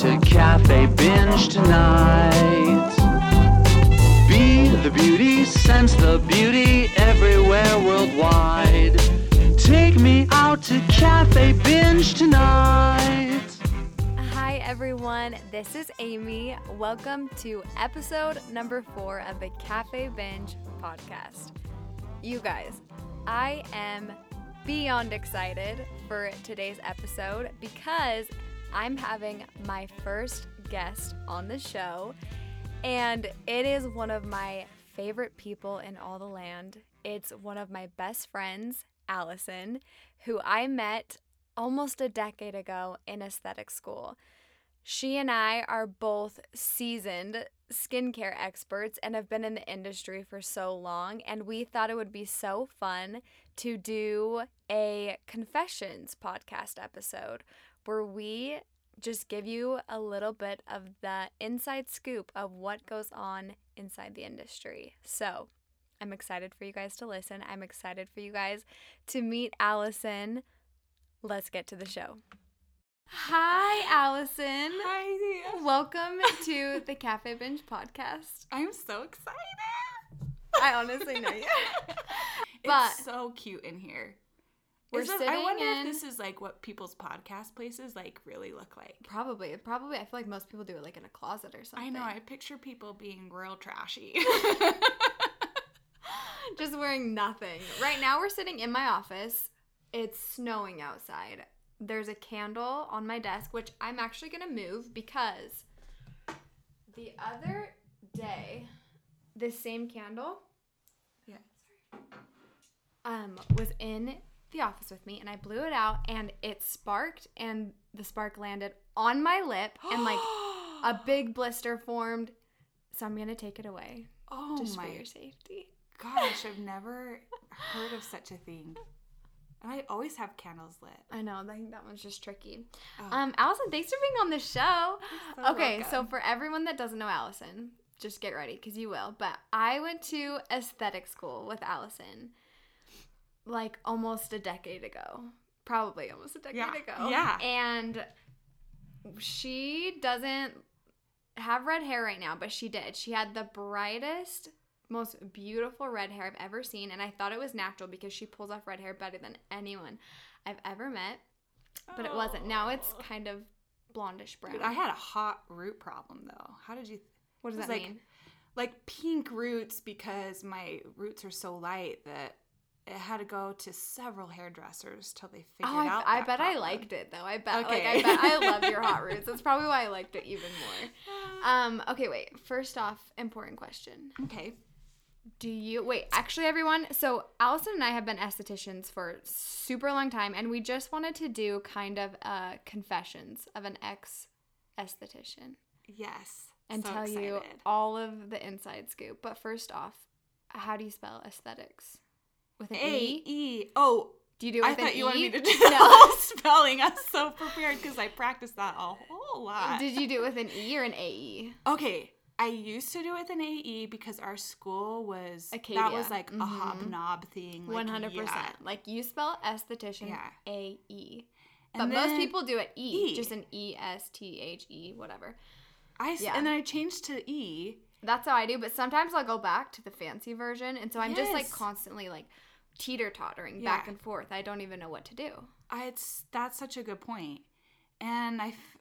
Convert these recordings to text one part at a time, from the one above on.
to Cafe Binge tonight. Be the beauty, sense the beauty everywhere worldwide. Take me out to Cafe Binge tonight. Hi, everyone. This is Amy. Welcome to episode number four of the Cafe Binge podcast. You guys, I am beyond excited for today's episode because I'm having my first guest on the show, and it is one of my favorite people in all the land. It's one of my best friends, Allison, who I met almost a decade ago in aesthetic school. She and I are both seasoned skincare experts and have been in the industry for so long. And we thought it would be so fun to do a confessions podcast episode where we just give you a little bit of the inside scoop of what goes on inside the industry. So I'm excited for you guys to listen. I'm excited for you guys to meet Allison. Let's get to the show. Hi, Allison. Hi. Welcome to the Cafe Binge podcast. I'm so excited. I honestly know you. But- it's so cute in here. We're this- sitting I wonder in- if this is like what people's podcast places like really look like. Probably, probably. I feel like most people do it like in a closet or something. I know. I picture people being real trashy. just wearing nothing. Right now, we're sitting in my office. It's snowing outside. There's a candle on my desk, which I'm actually gonna move because the other day, this same candle yeah. um was in the office with me and I blew it out and it sparked and the spark landed on my lip and like a big blister formed. So I'm gonna take it away oh just my for your safety. gosh! I've never heard of such a thing. And I always have candles lit. I know, I think that one's just tricky. Oh. Um, Allison, thanks for being on the show. so okay, so for everyone that doesn't know Allison, just get ready because you will. But I went to aesthetic school with Allison like almost a decade ago. Probably almost a decade Yeah, ago. yeah. And she doesn't have red hair right now, but she did. She had the brightest, most beautiful red hair I've ever seen. And I thought it was natural because she pulls off red hair better than anyone I've ever met. But it wasn't. Now it's Oh. kind of blondish brown. Dude, I had a hot root problem though. How did you? what does that like- mean? like pink roots because my roots are so light that it had to go to several hairdressers till they figured Oh, I, out. I bet I liked it though. I bet like Okay. I bet I love your hot roots. That's probably why I liked it even more. Um, okay, wait. First off, important question. Okay. Do you wait, actually everyone, so Allison and I have been estheticians for super long time and we just wanted to do kind of uh confessions of an ex esthetician Yes. and So tell you all of the inside scoop. But first off, how do you spell aesthetics? With an A E? E. Oh, Do you do it I thought you wanted E? me to do the No. whole spelling. I'm so prepared because I practiced that a whole lot. Did you do it with an E or an AE? Okay. I used to do it with an AE because our school was Acaydia. that was like Mhm. a hobnob thing. One hundred percent. Like you spell esthetician Yeah. A E, but most people do it E, E. just an E S T H E, whatever. I Yeah. and then I changed to E. That's how I do. But sometimes I'll go back to the fancy version, and so I'm just like constantly like teeter tottering back and forth. I don't even know what to do. I, it's that's such a good point, and I, f-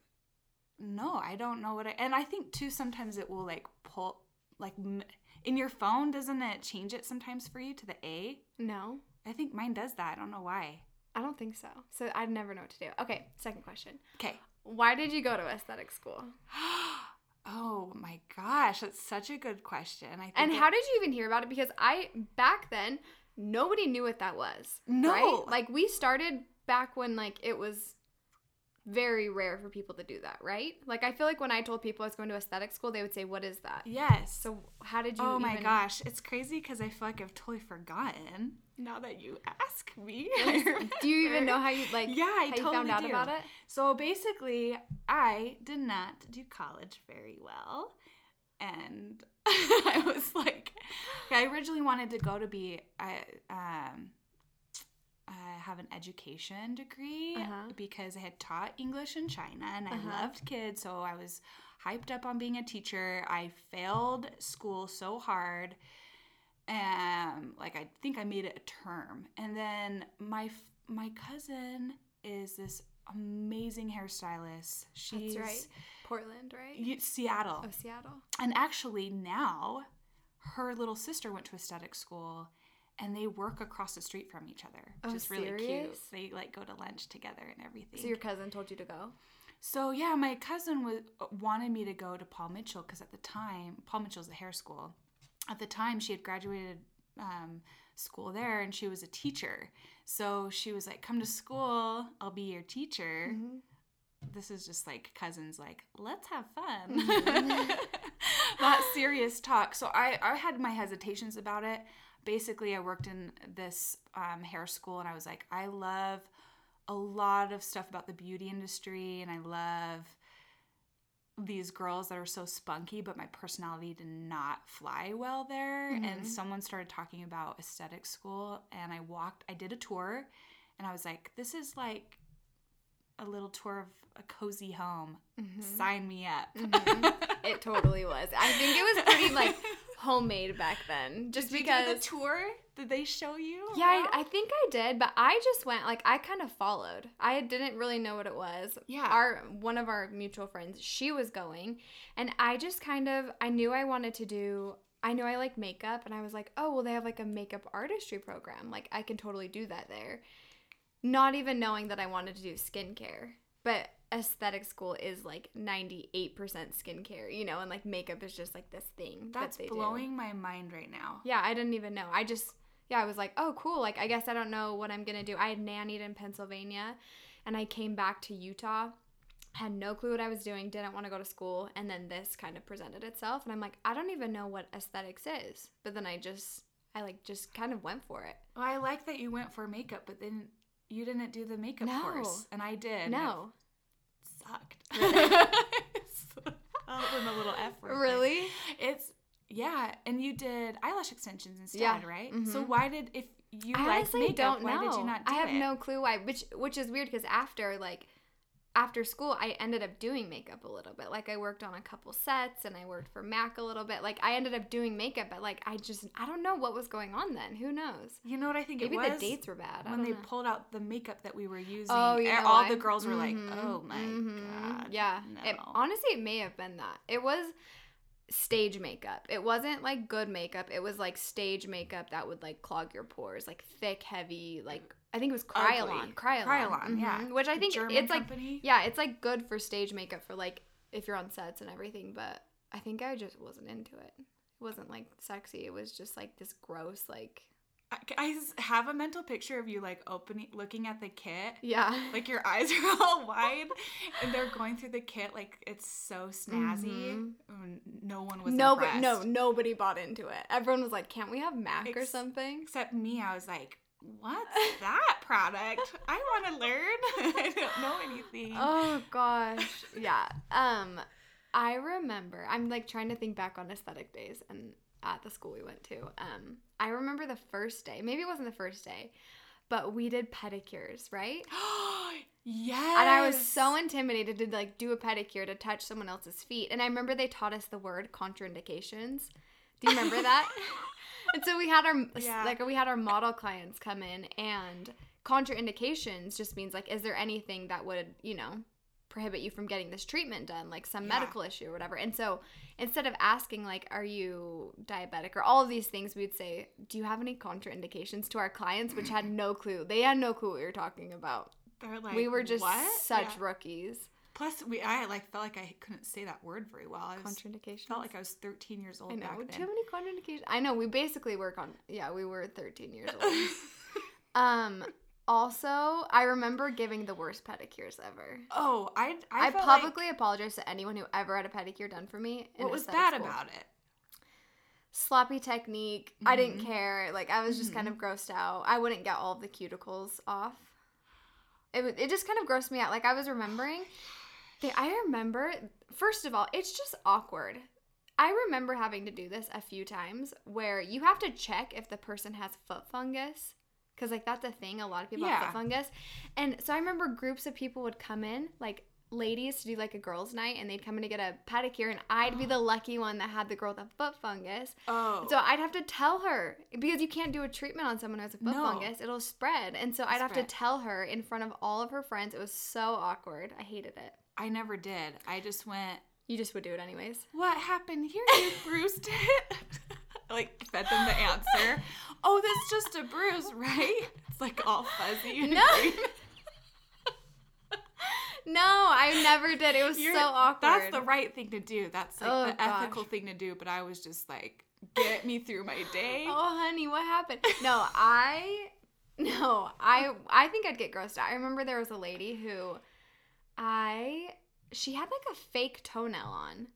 no, I don't know what I, and I think too sometimes it will like pull like m- in your phone, doesn't it change it sometimes for you to the A? No, I think mine does that. I don't know why. I don't think so. So I'd never know what to do. Okay, second question. Okay. Why did you go to aesthetic school? oh my gosh, that's such a good question. I think And it- how did you even hear about it? Because I back then nobody knew what that was. No. right? like we started back when like it was very rare for people to do that, right? Like I feel like when I told people I was going to aesthetic school, they would say, "What is that?" Yes. So how did you? oh my even- gosh, it's crazy because I feel like I've totally forgotten. Now that you ask me, Do you even know how you like? Yeah, I how totally you found out do. about it? So basically, I did not do college very well. And I was like, I originally wanted to go to be I, um, uh, have an education degree Uh-huh. because I had taught English in China and I Uh-huh. loved kids. So I was hyped up on being a teacher. I failed school so hard. Um, like I think I made it a term. And then my my cousin is this amazing hairstylist. She's That's right. Portland, right? y- Seattle. Oh, Seattle. And actually, now her little sister went to aesthetic school and they work across the street from each other. Oh, Which is really cute. They like go to lunch together and everything. So your cousin told you to go? So yeah, my cousin was wanted me to go to Paul Mitchell because at the time, Paul Mitchell's the hair school. At the time, she had graduated um, school there, and she was a teacher. So she was like, "Come to school. I'll be your teacher." This is just like cousins, like, "Let's have fun." Not serious talk. So I I had my hesitations about it. Basically, I worked in this um, hair school, and I was like, I love a lot of stuff about the beauty industry and I love these girls that are so spunky, but my personality did not fly well there. And someone started talking about aesthetic school, and I walked, I did a tour, and I was like, this is like a little tour of a cozy home. Mm-hmm. Sign me up. Mm-hmm. It totally was. I think it was pretty like homemade back then, just Did you because. do the tour? Did they show you? Yeah, I. I think I did, but I just went like I kind of followed. I didn't really know what it was. Yeah. Our one of our mutual friends, she was going, and I just kind of I knew I wanted to do. I knew I like makeup, and I was like, oh well, they have like a makeup artistry program. Like I can totally do that there. Not even knowing that I wanted to do skincare, but aesthetic school is like 98% skincare, you know, and like makeup is just like this thing. That's that they do. blowing my mind right now. Yeah, I didn't even know. I just, yeah, I was like, oh, cool. Like, I guess I don't know what I'm going to do. I had nannied in Pennsylvania and I came back to Utah, had no clue what I was doing, didn't want to go to school. And then this kind of presented itself. And I'm like, I don't even know what aesthetics is. But then I just, I like just kind of went for it. Well, I like that you went for makeup, but then you didn't do the makeup No. course, and I did. no. sucked. I'll put in a little effort. Really? It's yeah, and you did eyelash extensions instead, Yeah. right? Mhm. So why did if you I like honestly makeup, don't why know. did you not do I have it? no clue why, which which is weird because after like after school, I ended up doing makeup a little bit. Like I worked on a couple sets and I worked for Mac a little bit. Like I ended up doing makeup, but like I just I don't know what was going on then. Who knows? You know what I think Maybe it was? the dates were bad. When they know. pulled out the makeup that we were using. Oh, know all why? the girls were like, Mhm, "Oh my mhm. god!" Yeah. no. It, honestly, it may have been that. It was stage makeup. It wasn't like good makeup. It was like stage makeup that would like clog your pores, like thick, heavy, like I think it was Kryolan. Ugly. Kryolan. Kryolan, yeah. mhm, Which I think German it's like company? yeah, it's like good for stage makeup for like if you're on sets and everything, but I think I just wasn't into it. It wasn't like sexy. It was just like this gross like I have a mental picture of you like opening, looking at the kit. yeah. Like your eyes are all wide, and they're going through the kit like it's so snazzy. Mhm. Mm, No one was no, but impressed. no, nobody bought into it. Everyone was like, "Can't we have Mac or something?" Except me, I was like, "What's that product? I want to learn. I don't know anything." Oh gosh. Yeah. Um I remember I'm like trying to think back on aesthetic days and at the school we went to. Um I remember the first day. Maybe it wasn't the first day, but we did pedicures, right? yes. And I was so intimidated to like do a pedicure to touch someone else's feet. And I remember they taught us the word contraindications. Do you remember that? and so we had our Yeah. like we had our model clients come in and contraindications just means like is there anything that would, you know, prohibit you from getting this treatment done, like some Yeah. medical issue or whatever. And so instead of asking like are you diabetic or all of these things, we'd say, "Do you have any contraindications?" to our clients, which had no clue. They had no clue what we were talking about They're like, we were just what? such Yeah. rookies. Plus, we I like felt like I couldn't say that word very well. I was, Contraindications. felt like I was 13 years old I know. back Do then. you have any contraindications? I know. We basically work on. Yeah, we were 13 years old. um. Also, I remember giving the worst pedicures ever. oh, I I, I, felt like- publicly apologize to anyone who ever had a pedicure done for me. in what was bad school. about it? Sloppy technique. I didn't Mhm. care. Like I was just kind of grossed out. I wouldn't get all of the cuticles off. It it just kind of grossed me out. Like I was remembering. They, I remember. First of all, it's just awkward. I remember having to do this a few times where you have to check if the person has foot fungus because like that's a thing. A lot of people Yeah. have foot fungus, and so I remember groups of people would come in, like ladies, to do like a girls' night, and they'd come in to get a pedicure, and I'd be the lucky one that had the girl with the foot fungus. Oh. So I'd have to tell her because you can't do a treatment on someone who has a foot No. fungus; it'll spread, and so I'd have to tell her in front of all of her friends. It was so awkward. I hated it. I never did. I just went, You just would do it anyways. What happened here? You bruised it? like, fed them the answer. Oh, that's just a bruise, right? It's like all fuzzy. No. No, I never did. It was You're- so awkward. That's the right thing to do. That's like Oh, the gosh. ethical thing to do. But I was just like, get me through my day. Oh, honey, what happened? No, I no, I I think I'd get grossed out. I remember there was a lady who I she had like a fake toenail on.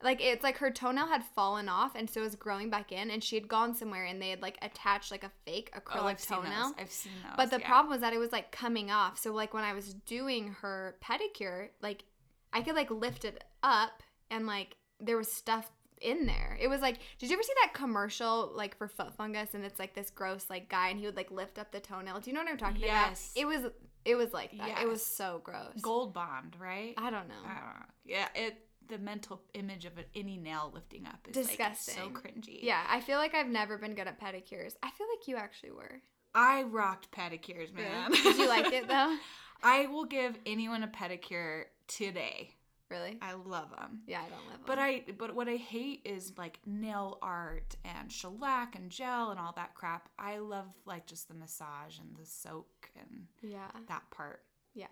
Like it's like her toenail had fallen off and so it was growing back in and she had gone somewhere and they had like attached like a fake Oh, acrylic I've seen toenail. those. I've seen those. But the yeah. problem was that it was like coming off. So like when I was doing her pedicure, like I could like lift it up and like there was stuff in there. It was like, did you ever see that commercial like for foot fungus and it's like this gross like guy and he would like lift up the toenail? Do you know what I'm talking Yes. about? Yes. It was it was like that. It was so gross. Gold Bond, right? I don't know. I don't know. Yeah, it. The mental image of any nail lifting up is Like, so cringy. yeah, I feel like I've never been good at pedicures. I feel like you actually were. I rocked pedicures, man. Did you like it though? I will give anyone a pedicure today. Really? I love them. Yeah, I don't love them. But. I but what I hate is like nail art and shellac and gel and all that crap. I love like just the massage and the soak and yeah, that part. yeah.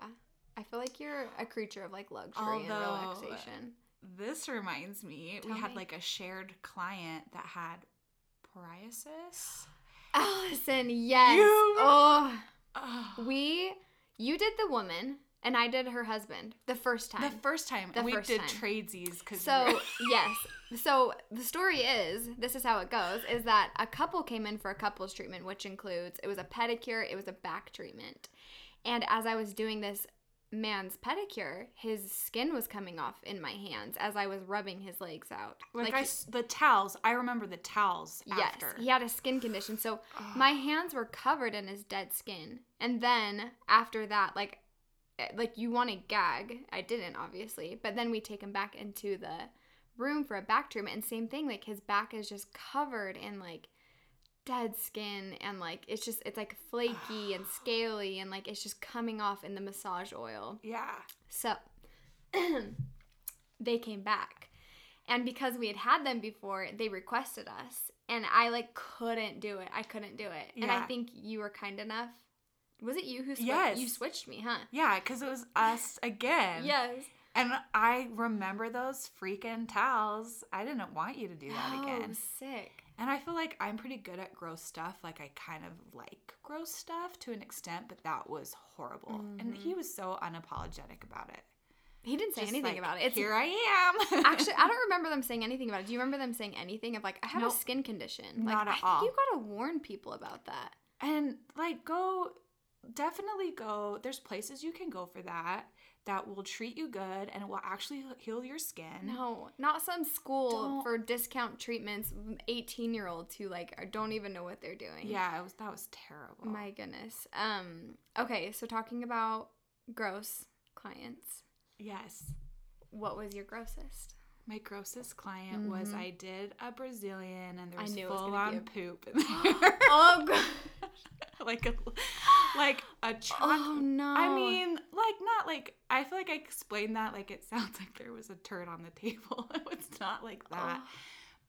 I feel like you're a creature of like luxury and relaxation. This reminds me, we Tell had me. like a shared client that had psoriasis. Allison, yes. You- Oh, Oh, we, you did the woman, and I did her husband the first time. the first time The we first did time. tradesies because so yes, so the story is, this is how it goes: is that a couple came in for a couples treatment, which includes it was a pedicure, it was a back treatment, and as I was doing this man's pedicure, his skin was coming off in my hands as I was rubbing his legs out. like, he- I the towels. I remember the towels Yes, after. he had a skin condition. So my hands were covered in his dead skin. And then after that, like, Eh, like you want to gag. I didn't, obviously. But then we take him back into the room for a back treatment. And same thing, like his back is just covered in like dead skin and like it's just it's like flaky and scaly and like it's just coming off in the massage oil. Yeah. So they came back. And because we had had them before, they requested us. And I like couldn't do it. I couldn't do it. And I think you were kind enough. Was it you who switched? Yes. You switched me, huh? Yeah, because it was us again. Yes. And I remember those freaking towels. I didn't want you to do that Oh, again. sick. And I feel like I'm pretty good at gross stuff. Like I kind of like gross stuff to an extent, but that was horrible. And he mm-hmm. was so unapologetic about it. He didn't say Just anything like, about it. It's here I am. actually I don't remember them saying anything about it. Do you remember them saying anything of like I have Nope. a skin condition? Like Not I at think all. you gotta warn people about that. and like go definitely go there's places you can go for that that will treat you good and will actually heal your skin. No, not some school Don't- for discount treatments. Eighteen year olds who like don't even know what they're doing. Yeah, it was that was terrible. My goodness. Um. Okay, so talking about gross clients, yes. what was your grossest? My grossest client was I did a Brazilian and there Mm-hmm. Was was full be on a- poop in there. Oh god. like a like a chunk. Oh no. I mean, like not like I feel like I explained that like it sounds like there was a turd on the table. it's not like that. Oh.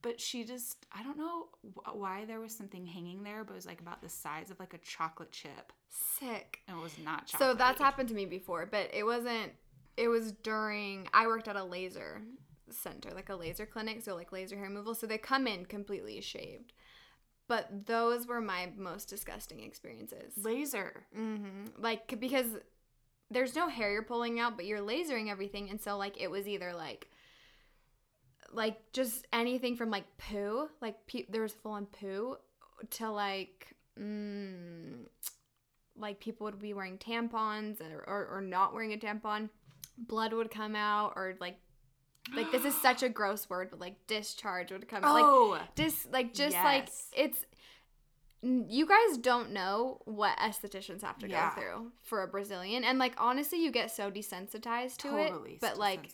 But she just I don't know why there was something hanging there, but it was like about the size of like a chocolate chip. sick. And it was not chocolate. So that's happened to me before, but it wasn't. It was during I worked at a laser mm-hmm. center, like a laser clinic, so like laser hair removal. So they come in completely shaved. But those were my most disgusting experiences. laser. Mm-hmm. Like because there's no hair you're pulling out, but you're lasering everything, and so like it was either like like just anything from like poo, like pe- there was full on poo, to like mm, like people would be wearing tampons or, or or not wearing a tampon, blood would come out, or like like this is such a gross word, but like discharge would come out. Like Oh, just like just like it's you guys don't know what estheticians have to Yeah. go through for a Brazilian. And like honestly, you get so desensitized to totally. it. But like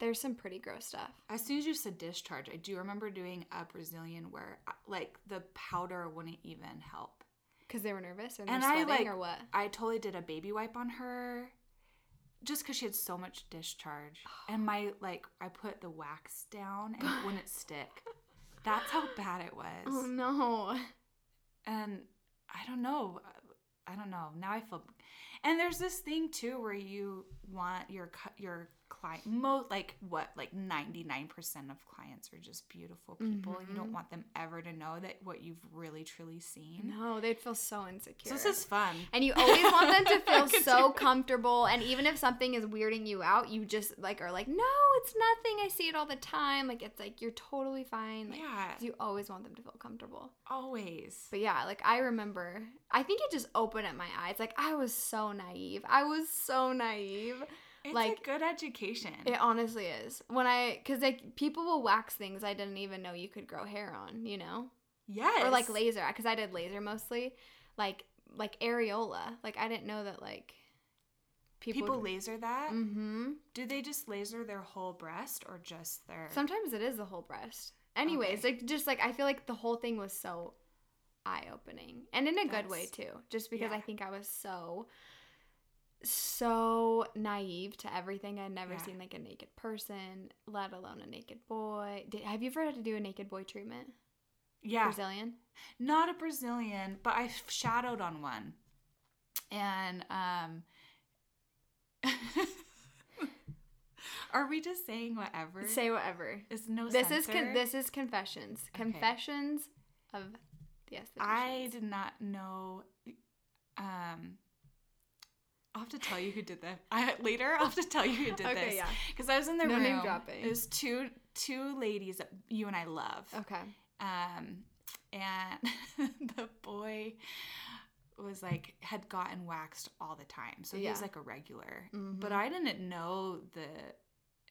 there's some pretty gross stuff. As soon as you said discharge, I do remember doing a Brazilian where uh, like the powder wouldn't even help. Because they were nervous or And I sweating like or what? I totally did a baby wipe on her just because she had so much discharge. And my like I put the wax down and it wouldn't stick. That's how bad it was. Oh no. and I don't know. I don't know. Now I feel. And there's this thing too where you want your your client most like what like 99% of clients are just beautiful people. You don't mm-hmm. want them ever to know that what you've really truly seen. No, they'd feel so insecure. So this is fun. and you always want them to feel so comfortable. And even if something is weirding you out, you just like are like, no, it's nothing. I see it all the time. Like it's like you're totally fine. Like, Yeah. you always want them to feel comfortable. Always. But yeah, like I remember, I think it just opened up my eyes. Like I was so naive. I was so naive. It's like- a good education. It honestly is. When I, cause like people will wax things I didn't even know you could grow hair on, you know, yes. or like laser. Cause I did laser mostly, like like areola. Like I didn't know that like people. People laser that. Mm-hmm. Do they just laser their whole breast or just their? Sometimes it is the whole breast. Anyways, Okay. like just like I feel like the whole thing was so eye opening and in a good way too. Just because yeah. I think I was so so naive to everything. I'd never Yeah. seen like a naked person, let alone a naked boy. Did, have you ever had to do a naked boy treatment? yeah. Brazilian? not a Brazilian, but I shadowed on one. And um Are we just saying whatever? Say whatever. Is no This is con- this is confessions. Okay. Confessions of the estheticians. I did not know um I'll have to tell you who did that. I later I'll have to tell you who did Okay, this. yeah. Because I was in the No room. name dropping. It was two two ladies that you and I love. Okay. Um, and the boy was like had gotten waxed all the time, so he was like a regular. Mhm. But I didn't know the.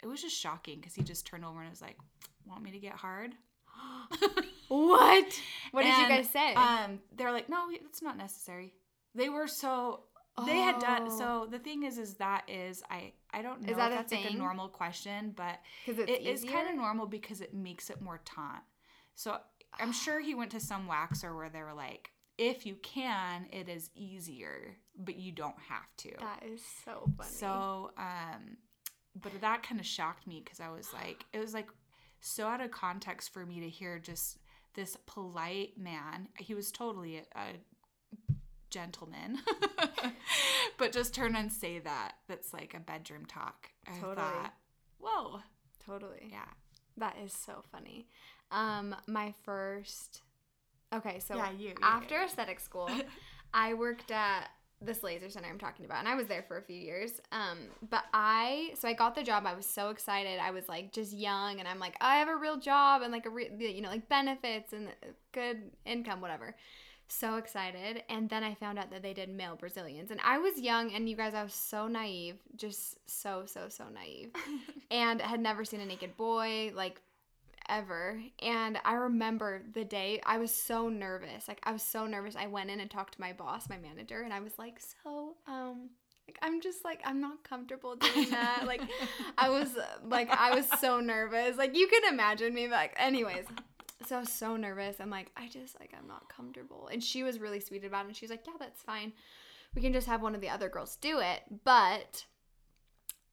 It was just shocking because he just turned over and was like, "Want me to get hard?" What? What did you guys say? Um, they're like, "No, it's not necessary." They were so. They had done Oh. so. The thing is, is that is I I don't know Is that if a that's like a normal question, but it is kind of normal because it makes it more taunt. So I'm sure he went to some waxer where they were like, if you can, it is easier, but you don't have to. That is so funny. So, um, but that kind of shocked me because I was like, it was like so out of context for me to hear just this polite man. He was totally a, a gentleman, but just turn and say that. That's like a bedroom talk. I Totally. thought, whoa, totally. yeah. That is so funny. Um, my first. Okay, so Yeah, you, you, after you. aesthetic school, I worked at this laser center I'm talking about, and I was there for a few years. Um, but I so I got the job. I was so excited. I was like just young, and I'm like, I have a real job and like a real, you know like benefits and good income, whatever. So excited, and then I found out that they did male Brazilians, and I was young, and you guys, I was so naive, just so so so naive, and had never seen a naked boy like ever. And I remember the day I was so nervous. Like I was so nervous. I went in and talked to my boss, my manager, and I was like, "So, um like I'm just like I'm not comfortable doing that." like I was like I was so nervous. Like you can imagine me like anyways. So I was so nervous. I'm like, I just like I'm not comfortable. And she was really sweet about it. And she's like, Yeah, that's fine. We can just have one of the other girls do it. But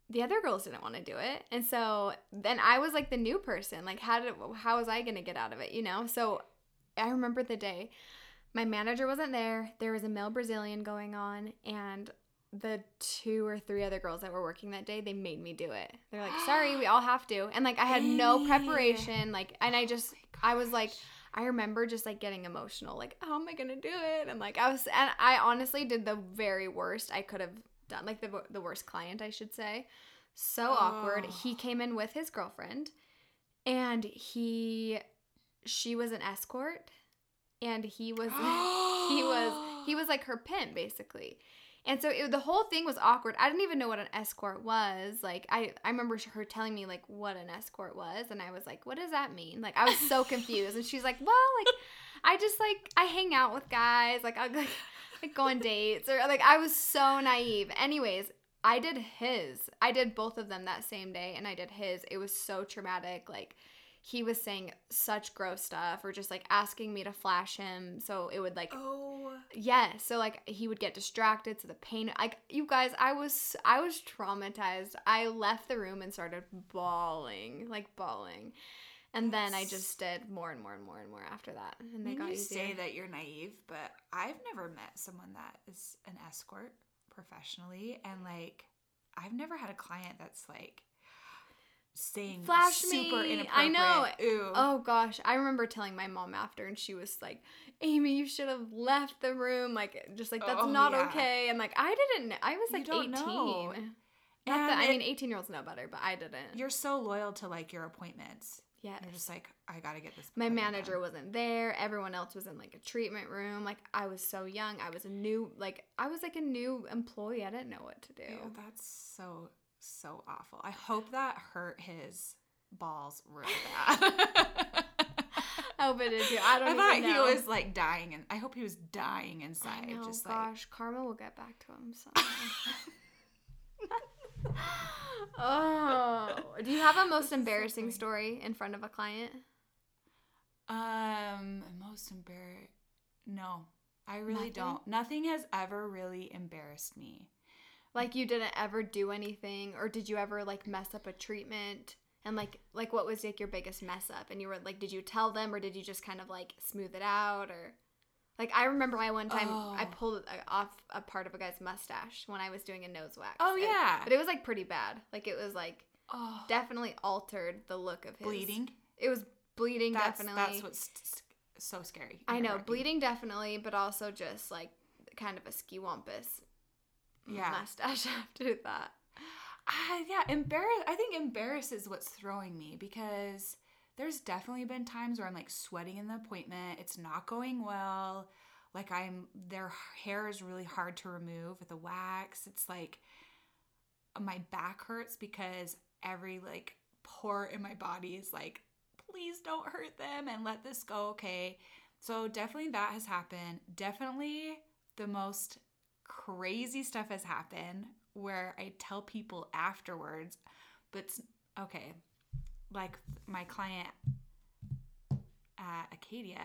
the other girls didn't want to do it. And so then I was like the new person. Like how did how was I to get out of it, you know? So I remember the day my manager wasn't there. There was a male Brazilian going on and the two or three other girls that were working that day, they made me do it. They're like, "Sorry, we all have to." And like I had no preparation, like and I just I was like I remember just like getting emotional, like, how am I gonna do it? And like I was, and I honestly did the very worst I could have done, like the the worst client, I should say. So awkward. Oh. He came in with his girlfriend, and he, she was an escort, and he was he was he was like her pimp basically. And so it, the whole thing was awkward. I didn't even know what an escort was. Like I, I remember her telling me like what an escort was, and I was like, "What does that mean?" Like I was so confused. And she's like, "Well, like I just like I hang out with guys, like I like, like go on dates or like I was so naive. Anyways, I did his. I did both of them that same day and I did his. It was so traumatic. Like he was saying such gross stuff or just like asking me to flash him so it would like Oh. yeah so like he would get distracted so the pain like you guys i was i was traumatized. I left the room and started bawling like bawling. And then i just did more and more and more and more after that and they When got you easier. say that you're naive, but I've never met someone that is an escort professionally, and like I've never had a client that's like saying Flash super me. inappropriate. I know. Ooh. Oh gosh, I remember telling my mom after, and she was like, "Amy, you should have left the room. Like, just like that's Oh, not yeah. okay." And like, I didn't. I was like eighteen. know. Not that And I mean, eighteen year olds know better, but I didn't. You're so loyal to like your appointments. Yeah. You're just like, I gotta get this. my manager done. wasn't there. Everyone else was in like a treatment room. Like I was so young. I was a new like I was like a new employee. I didn't know what to do. Ew, that's so so awful. I hope that hurt his balls really bad. I hope it did too. I don't know. I thought know. he was like dying, and I hope he was dying I inside. know, just like gosh, karma will get back to him oh, do you have a most is so embarrassing story in front of a client? Um, most embarrassed. No, I really Nothing? don't. Nothing has ever really embarrassed me. Like you didn't ever do anything, or did you ever like mess up a treatment? And like, like what was like your biggest mess up? And you were like, did you tell them, or did you just kind of like smooth it out, or? Like I remember I one time I Oh. pulled uh, off a part of a guy's mustache when I was doing a nose wax. Oh, And- yeah. but it was like pretty bad. Like it was like Oh, definitely altered the look of his bleeding. It was bleeding That's definitely. that's what's so scary. I know, bleeding definitely, but also just like kind of a ski wampus Yeah. mustache after that. Ah, yeah, embarrass. I think embarrass is what's throwing me because there's definitely been times where I'm like sweating in the appointment. It's not going well. Like I'm, their hair is really hard to remove with the wax. It's like my back hurts because every like pore in my body is like, please don't hurt them and let this go, okay? So definitely that has happened. Definitely the most crazy stuff has happened where I tell people afterwards, but okay, like my client at Acaydia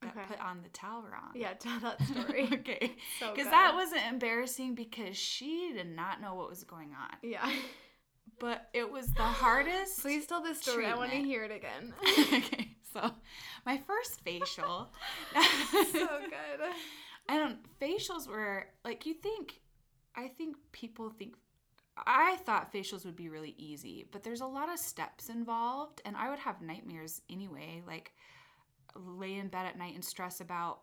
that Okay. put on the towel wrong. Yeah, tell that story. okay. so Because good. that wasn't embarrassing because she did not know what was going on. Yeah. But it was the hardest. Please tell this story. I want to hear it again. okay, so my first facial. so good. I don't facials were like you think I think people think I thought facials would be really easy, but there's a lot of steps involved and I would have nightmares anyway, like lay in bed at night and stress about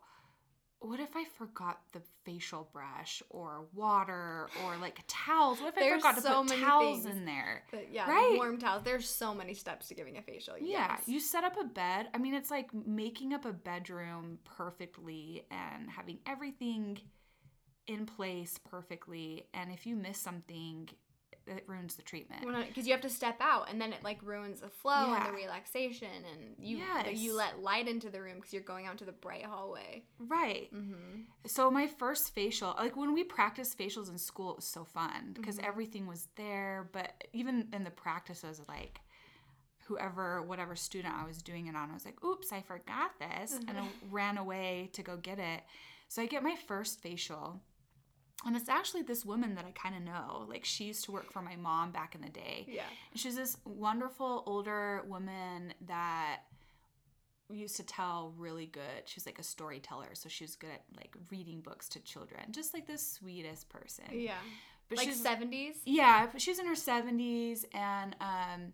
what if I forgot the facial brush or water or like towels? What if I There's forgot to so put many towels things. in there? But yeah, Right. warm towels. There's so many steps to giving a facial. Yeah, Yes. you set up a bed. I mean, it's like making up a bedroom perfectly and having everything in place perfectly. And if you miss something, it ruins the treatment. because you have to step out and then it like ruins the flow and the relaxation and you Yes. you let light into the room because you're going out into the bright hallway Right. mm-hmm. So my first facial, like when we practiced facials in school, it was so fun because Mhm. everything was there. But even in the practices, like whoever, whatever student I was doing it on, I was like, "Oops, I forgot this," and I ran away to go get it. So I get my first facial, and it's actually this woman that I kind of know. Like she used to work for my mom back in the day. yeah And she's this wonderful older woman that used to tell really good. She's like a storyteller, so she's good at like reading books to children. Just like the sweetest person. yeah But like she's 70s yeah, but she's in her 70s and um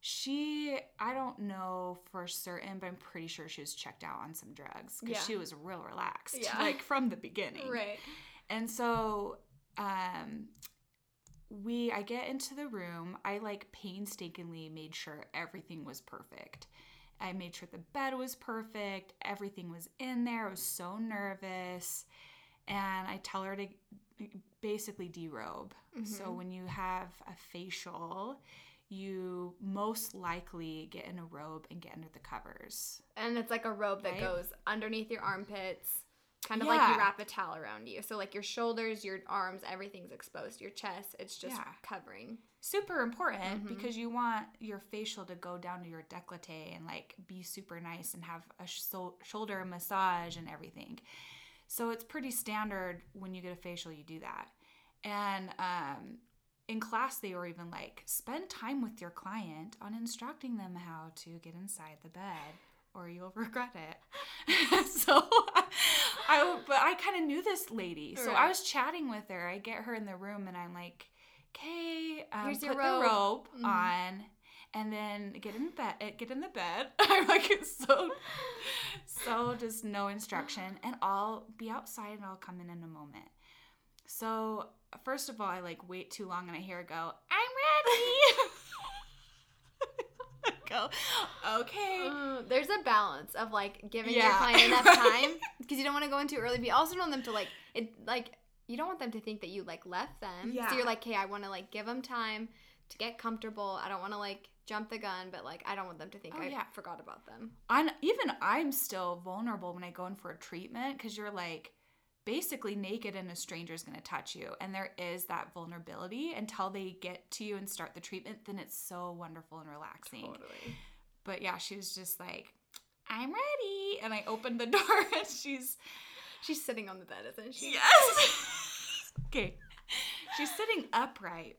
she I don't know for certain, but I'm pretty sure she was checked out on some drugs because Yeah. she was real relaxed. Yeah. Like from the beginning. right And so um we I get into the room. I like painstakingly made sure everything was perfect. I made sure the bed was perfect, everything was in there. I was so nervous. And I tell her to basically derobe. So Mhm. when you have a facial, you most likely get in a robe and get under the covers. And it's like a robe that Right? goes underneath your armpits, kind of like you wrap a towel around you. So like your shoulders, your arms, everything's exposed. Your chest, it's just Yeah. covering. Super important Mhm. because you want your facial to go down to your décolleté and like be super nice and have a sh- shoulder massage and everything. So it's pretty standard when you get a facial, you do that. And um, in class, they were even like, spend time with your client on instructing them how to get inside the bed or you'll regret it. so I, but I kind of knew this lady. So I was chatting with her. I get her in the room and I'm like, okay, um, Here's put your the rope robe Mhm. on and then get in bed uh, get in the bed i'm like it's so so just no instruction and i'll be outside and i'll come in in a moment so first of all i like wait too long and i hear her go i'm ready go okay Uh, there's a balance of like giving your Yeah. client enough Right. time because you don't want to go in too early, but you also don't want them to like it like you don't want them to think that you like left them. Yeah. So you're like, hey, I want to like give them time to get comfortable. I don't want to like jump the gun, but like I don't want them to think Oh, I yeah. forgot about them. on even i'm still vulnerable when i go in for a treatment because you're like basically naked and a stranger is going to touch you and there is that vulnerability until they get to you and start the treatment then it's so wonderful and relaxing. But yeah she was just like i'm ready and i opened the door and she's She's sitting on the bed, isn't she? yes. Okay. She's sitting upright.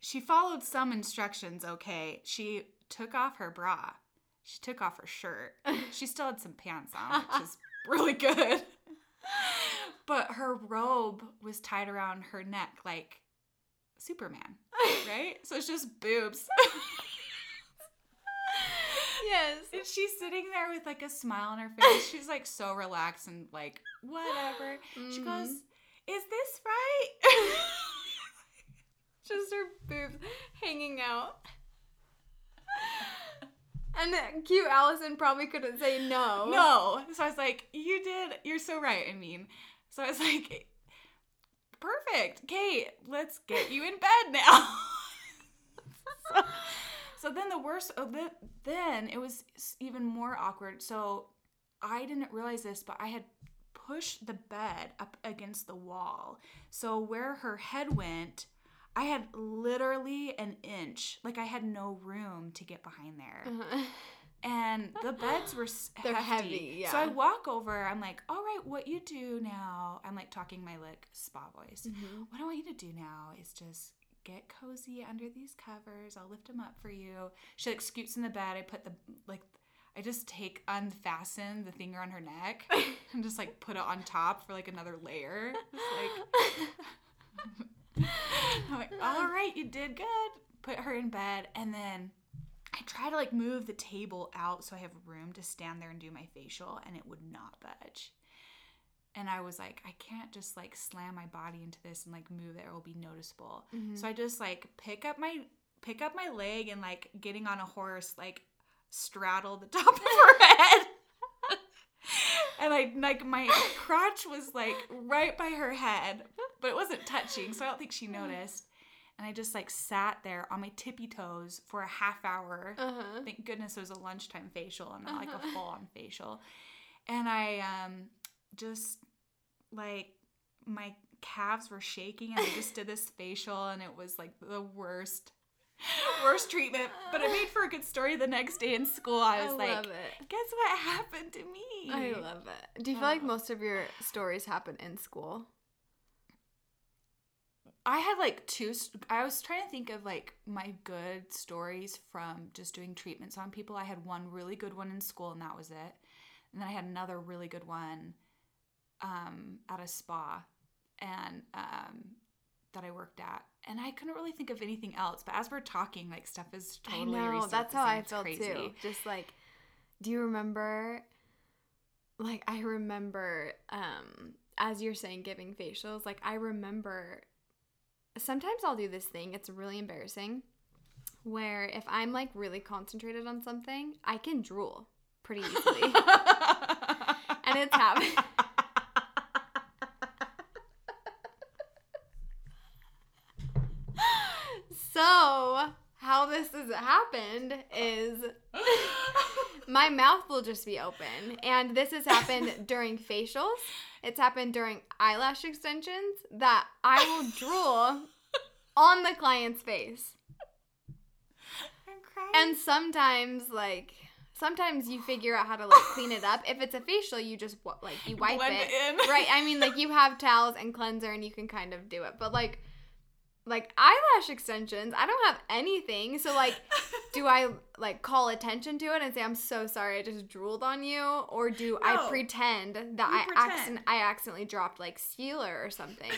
She followed some instructions okay? She took off her bra. She took off her shirt. She still had some pants on which is really good but her robe was tied around her neck like superman right so it's just boobs yes. and she's sitting there with like a smile on her face she's like so relaxed and like whatever she Mhm. goes is this right Just her boobs hanging out. And cute Allison probably couldn't say no. No. So I was like, you did. You're so right. I mean, so I was like, perfect. Kate, let's get you in bed now. so, so then the worst, oh, th- then it was even more awkward. So I didn't realize this, but I had pushed the bed up against the wall. So where her head went, I had literally an inch. Like I had no room to get behind there Uh-huh. and the beds were They're hefty. heavy, So I walk over. I'm like, "All right, what you do now?" I'm like talking my like spa voice. Mhm. What I want you to do now is just get cozy under these covers. I'll lift them up for you. She like scoots in the bed. I put the like. I just take unfasten the thing around her neck and just like put it on top for like another layer. Just like I'm like, all right, you did good. Put her in bed, and then I try to like move the table out so I have room to stand there and do my facial, and it would not budge. And I was like, I can't just like slam my body into this and like move it; it will be noticeable. Mm-hmm. So I just like pick up my pick up my leg and like getting on a horse, like straddle the top of her head. And I like my crotch was like right by her head, but it wasn't touching, so I don't think she noticed. And I just like sat there on my tippy toes for a half hour. Uh-huh. Thank goodness it was a lunchtime facial and not like a full on facial. And I um just like my calves were shaking and I just did this facial and it was like the worst worst treatment. But it made for a good story the next day in school. I I was like, love it. guess what happened to me? I love it. Do you feel like Oh. most of your stories happen in school? I had like two. st- I was trying to think of like my good stories from just doing treatments on people. I had one really good one in school, and that was it. And then I had another really good one um, at a spa, and um, that I worked at. And I couldn't really think of anything else. But as we're talking, like stuff is totally I know. That's how. I felt crazy. too. Just like, do you remember? Like I remember, um, as you're saying, giving facials. Like I remember. Sometimes I'll do this thing. It's really embarrassing. Where if I'm like really concentrated on something, I can drool pretty easily, and it's happened. So how this has happened is my mouth will just be open. And this has happened during facials. It's happened during eyelash extensions that I will drool on the client's face. I'm crying. And sometimes like sometimes you figure out how to like clean it up. If it's a facial, you just like you wipe Blend it. it in. Right. I mean like you have towels and cleanser and you can kind of do it. But like like eyelash extensions, I don't have anything. So like do I like call attention to it and say I'm so sorry I just drooled on you or do I pretend that I pretend. accident I accidentally dropped like sealer or something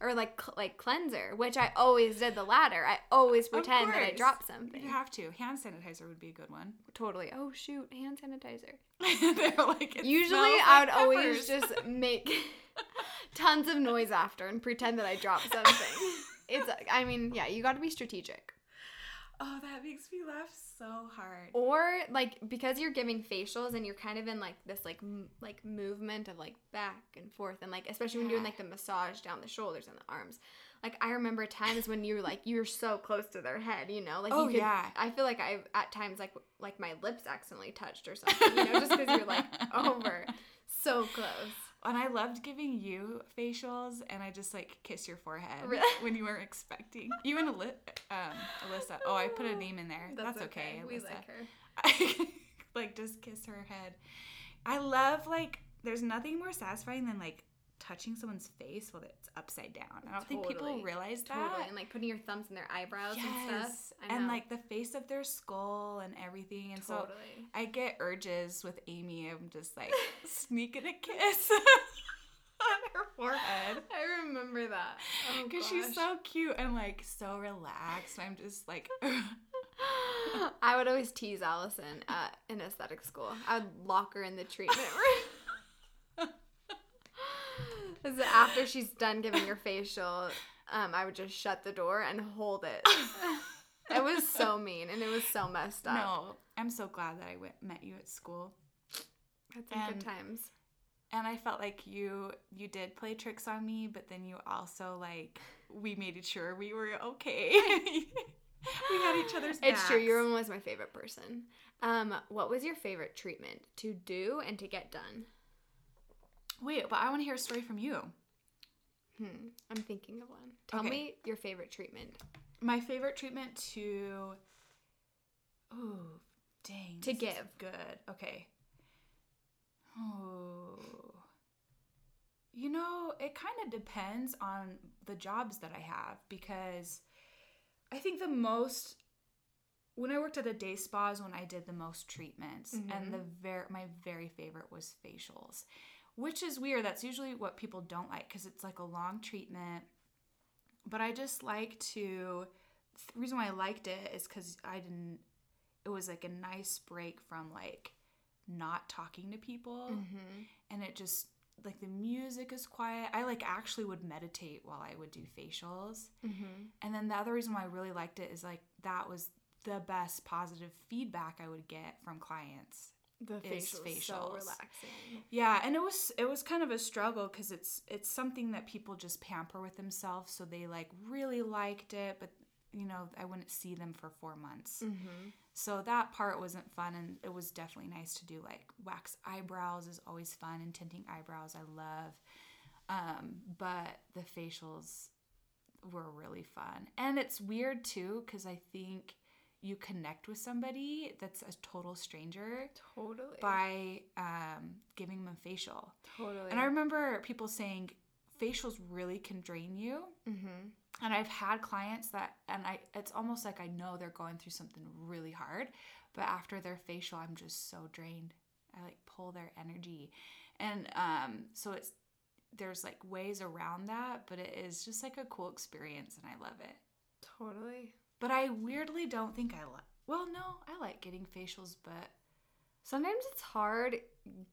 or like cl- like cleanser, which I always did the latter. I always pretend that I dropped something. You have to. Hand sanitizer would be a good one. Totally. Oh shoot, hand sanitizer. They're like, Usually I like would always just make tons of noise after and pretend that I dropped something. it's I mean, yeah, you got to be strategic. Oh, that makes me laugh so hard. Or like because you're giving facials and you're kind of in like this like m- like movement of like back and forth and like especially when you're doing like the massage down the shoulders and the arms. Like I remember times when you were like you're so close to their head, you know, like Oh, you could, yeah. I feel like I at times like like my lips accidentally touched or something, you know, just because you're like over so close. And I loved giving you facials, and I just like kiss your forehead Really? when you weren't expecting. You and Ali- um, Alyssa. Oh, I put a name in there. That's, okay. We Alyssa. like her. I like just kiss her head. I love like there's nothing more satisfying than like touching someone's face while it's upside down. I don't think people Totally. realize that. Totally, and like putting your thumbs in their eyebrows and stuff. I and know. like the face of their skull and everything. And so. I get urges with Amy. I'm just like sneaking a kiss on her forehead. I remember that. Oh, Because she's so cute and like so relaxed. I'm just like, I would always tease Allison at in aesthetic school. I would lock her in the treatment room. 'Cause after she's done giving her facial, um, I would just shut the door and hold it. it was so mean and it was so messed up. no, I'm so glad that I went, met you at school. Had some And- good times. And I felt like you you did play tricks on me, but then you also like we made it sure we were okay. we had each other's It's true. Your one was my favorite person. Um, what was your favorite treatment to do and to get done? Wait, but I want to hear a story from you. Hmm. I'm thinking of one. Tell Okay. me your favorite treatment My favorite treatment to Oh, dang. To give. good. Okay. Oh. You know, it kind of depends on the jobs that I have because I think the most when I worked at a day spa is when I did the most treatments and the very my very favorite was facials. Which is weird. That's usually what people don't like cuz it's like a long treatment. But I just like to the reason why I liked it is cuz I didn't it was like a nice break from like not talking to people Mm-hmm. and it just like the music is quiet. I like actually would meditate while I would do facials. Mm-hmm. And then the other reason why I really liked it is like that was the best positive feedback I would get from clients. The Is facial so facials. relaxing. Yeah, and it was it was kind of a struggle cuz it's it's something that people just pamper with themselves so they like really liked it but you know, I wouldn't see them for 4 months. Mm-hmm. So that part wasn't fun, and it was definitely nice to do. Like wax eyebrows is always fun, and tinting eyebrows I love. Um, but the facials were really fun, and it's weird too because I think you connect with somebody that's a total stranger Totally. by um, giving them a facial. Totally. And I remember people saying facials really can drain you. mm-hmm. And I've had clients that, and I, it's almost like I know they're going through something really hard, but after their facial, I'm just so drained. I like pull their energy, and um, so it's there's like ways around that, but it is just like a cool experience, and I love it. Totally. But I weirdly don't think I like. Well, no, I like getting facials, but Sometimes it's hard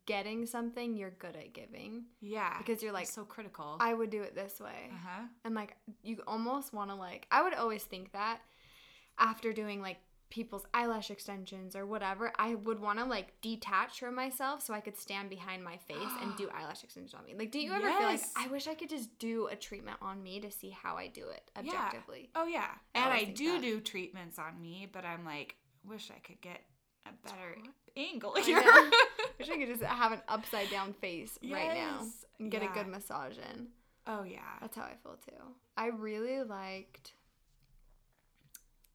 getting something you're good at giving yeah, because you're like, so critical. I would do it this way. uh huh. And like, you almost want to like, I would always think that after doing like people's eyelash extensions or whatever, I would want to like detach from myself so I could stand behind my face and do eyelash extensions on me. Like, do you ever feel like I wish I could just do a treatment on me to see how I do it objectively? Yeah. Oh yeah. I and I do that. do treatments on me, but I'm like, wish I could get a better angle I here. know. wish I could just have an upside down face right now and get Yeah. a good massage in. oh yeah. That's how I feel too. I really liked,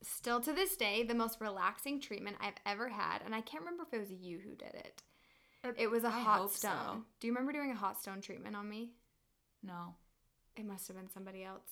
still to this day, the most relaxing treatment I've ever had. And I can't remember if it was you who did it. It was a I hot hope so. stone. Do you remember doing a hot stone treatment on me? No. It must have been somebody else.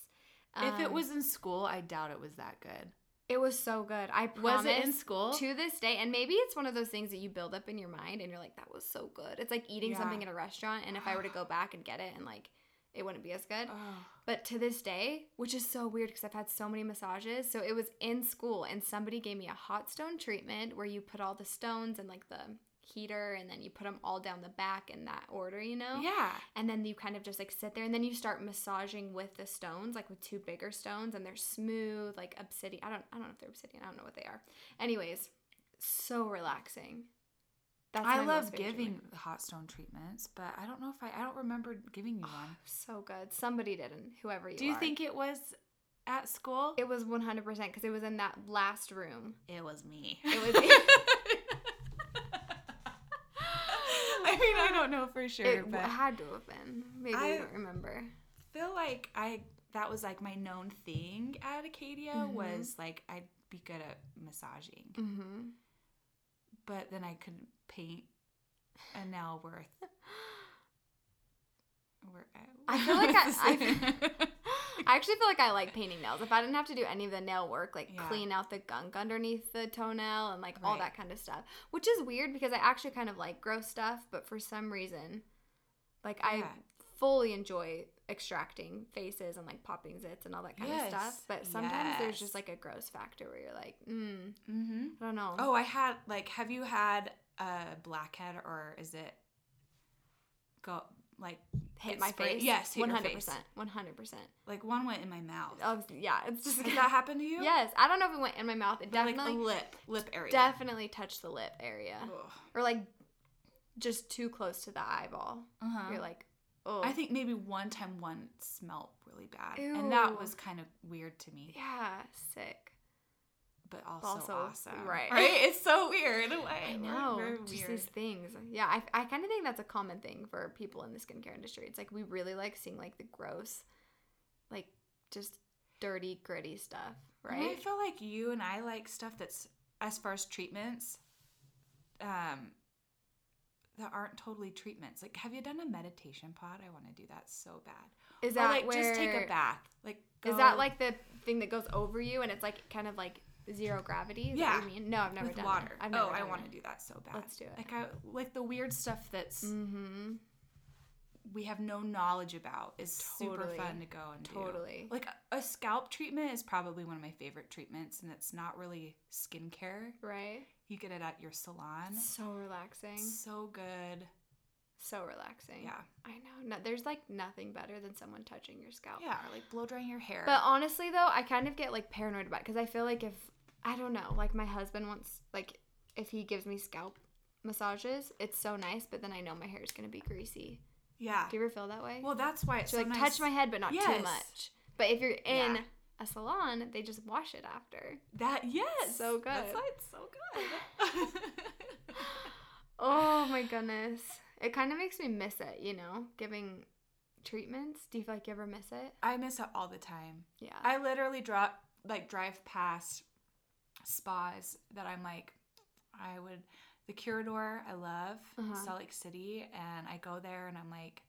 if it Um, was in school, I doubt it was that good. it was so good. I Was promise. it in school? To this day, and maybe it's one of those things that you build up in your mind, and you're like, "That was so good." It's like eating Yeah. something at a restaurant, and if I were to go back and get it, and like, it wouldn't be as good. Oh. But to this day, which is so weird because I've had so many massages. So it was in school and somebody gave me a hot stone treatment where you put all the stones and like the heater and then you put them all down the back in that order, you know? Yeah. And then you kind of just like sit there and then you start massaging with the stones, like with two bigger stones and they're smooth, like obsidian. I don't I don't know if they're obsidian. I don't know what they are. Anyways, so relaxing. That's I love giving treatment. hot stone treatments, but I don't know if I I don't remember giving you one. so good. Somebody didn't, whoever you Do you are. think it was at school? It was 100% because it was in that last room. It was me. It was. I mean, I don't know for sure, it but had to have been. Maybe I- don't remember. feel like I that was like my known thing at Acaydia Mhm. was like I'd be good at massaging, Mm-hmm. but then I could paint a nail worth. Where, I feel like I- I actually feel like I like painting nails. If I didn't have to do any of the nail work, like Yeah. clean out the gunk underneath the toenail and like all that kind of stuff, which is weird because I actually kind of like gross stuff, but for some reason, like I fully enjoy extracting faces and like popping zits and all that kind of stuff. But sometimes there's just like a gross factor where you're like, mm, mm-hmm. I don't know. Oh, I had like. Have you had a blackhead or is it go like hit it my spray- face. Yes, hit one your hundred face. percent, one hundred percent. Like one went in my mouth. Oh yeah, it's just Has that happened to you? Yes, I don't know if it went in my mouth. It But, like definitely, a lip, lip area. definitely touched the lip area, Ugh. or like just too close to the eyeball. Uh-huh. You're like, oh, I think maybe one time one smelled really bad, and that was kind of weird to me, yeah, sick. But also, Also, awesome. right. Right? It's so weird. Like, I we're know, very just weird. these things. Yeah, I, I kind of think that's a common thing for people in the skincare industry. It's like we really like seeing like the gross, like just dirty, gritty stuff, And I feel like you and I like stuff that's as far as treatments, um, that aren't totally treatments. Like, have you done a meditation pod? I want to do that so bad. Is or that like where, just take a bath? Like, Is that like the thing that goes over you and it's like kind of like zero gravity? Yeah. You mean? No, I've never with done water? It. I've never oh, I want to do that so bad. Let's do it. Like, I like the weird stuff that's Mm-hmm. we have no knowledge about is super fun to go and do. Totally. Like a, a scalp treatment is probably one of my favorite treatments, and it's not really skincare. Right? You get it at your salon. So relaxing. So good. So relaxing. Yeah. I know. No, there's like nothing better than someone touching your scalp. Yeah, or like blow drying your hair. But honestly, though, I kind of get like paranoid about it because I feel like if I don't know, like my husband wants like if he gives me scalp massages, it's so nice, but then I know my hair is gonna be greasy. yeah. Do you ever feel that way? Well, that's why it's so so like nice. touch my head, but not too much. But if you're in Yeah. a salon, they just wash it after. That yes. So That's good. why it's so good. Oh my goodness. It kind of makes me miss it, you know, giving treatments. Do you feel like you ever miss it? I miss it all the time. Yeah. I literally drop like drive past spas that I'm like, I would the Kura Door I love Uh-huh. Salt Lake City, and I go there and I'm like,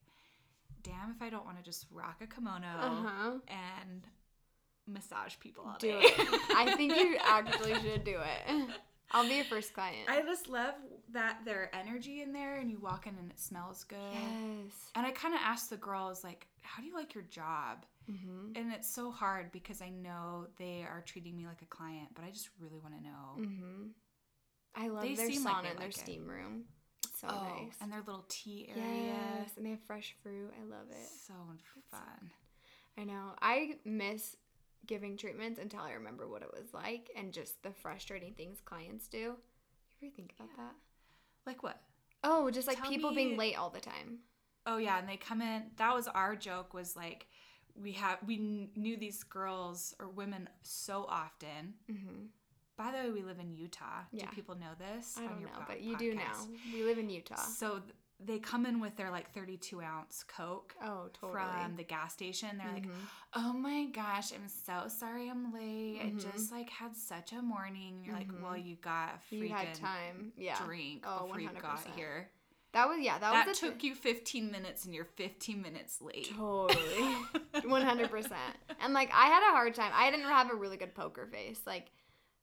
damn if I don't want to just rock a kimono Uh-huh. and massage people all Do day. it. I think you actually should do it. I'll be your first client. I just love that their energy in there, and you walk in and it smells good. yes. And I kind of asked the girls like, how do you like your job? Mm-hmm. And it's so hard because I know they are treating me like a client, but I just really want to know. Mm-hmm. I love They their sauna like and their like it. steam room. It's so oh, nice. and their little tea area. yes, and they have fresh fruit. I love it. So fun. I know. I miss giving treatments until I remember what it was like and just the frustrating things clients do. You ever think about that? Like what? Oh, just like Tell people me- being late all the time. Oh yeah, and they come in. That was our joke. Was like we have we kn- knew these girls or women so often. Mm-hmm. By the way, we live in Utah. Yeah. Do people know this? I don't know, po- but you do now. We live in Utah. So th- they come in with their like 32 ounce Coke Oh, totally. from the gas station. They're like, Mhm. "Oh my gosh, I'm so sorry I'm late. Mhm. I just like had such a morning." You're like, Mhm. "Well, you got a freaking you had time. Yeah. drink Oh, before you got here. That was yeah. That, That, was a took you 15 minutes, and you're 15 minutes late." Totally. One hundred percent. And like I had a hard time. I didn't have a really good poker face. Like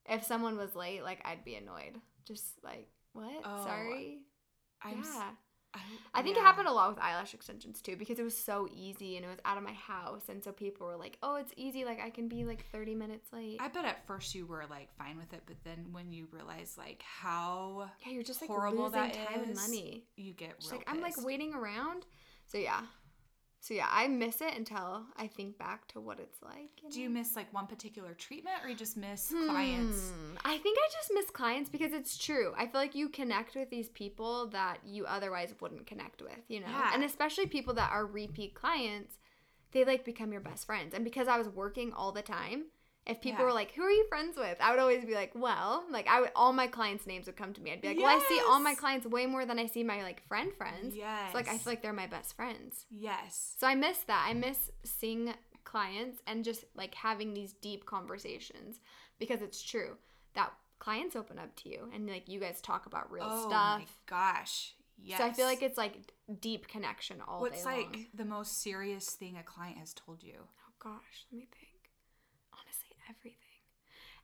if someone was late, like I'd be annoyed. Just like what? Oh, Sorry. I'm s- yeah. I, I think it happened a lot with eyelash extensions too because it was so easy and it was out of my house and so people were like, "Oh, it's easy. Like I can be like thirty minutes late." I bet at first you were like fine with it, but then when you realize like how yeah, you're just like horrible losing that time and money. you get like I'm like waiting around. So yeah. So yeah, I miss it until I think back to what it's like. Do you miss like one particular treatment, or you just miss clients? Hmm. I think I just miss clients because it's true. I feel like you connect with these people that you otherwise wouldn't connect with, you know? Yeah. And especially people that are repeat clients, they like become your best friends. And because I was working all the time, if people Yeah. were like, "Who are you friends with?" I would always be like, "Well, like I would all my clients' names would come to me. I'd be like, "Well, I see all my clients way more than I see my like friend friends." Yes. So like I feel like they're my best friends. yes. So I miss that. I miss seeing clients and just like having these deep conversations because it's true that clients open up to you and like you guys talk about real oh stuff. my gosh. Yes. So I feel like it's like deep connection all What's day like the most serious thing a client has told you? Oh gosh, let me think. Everything.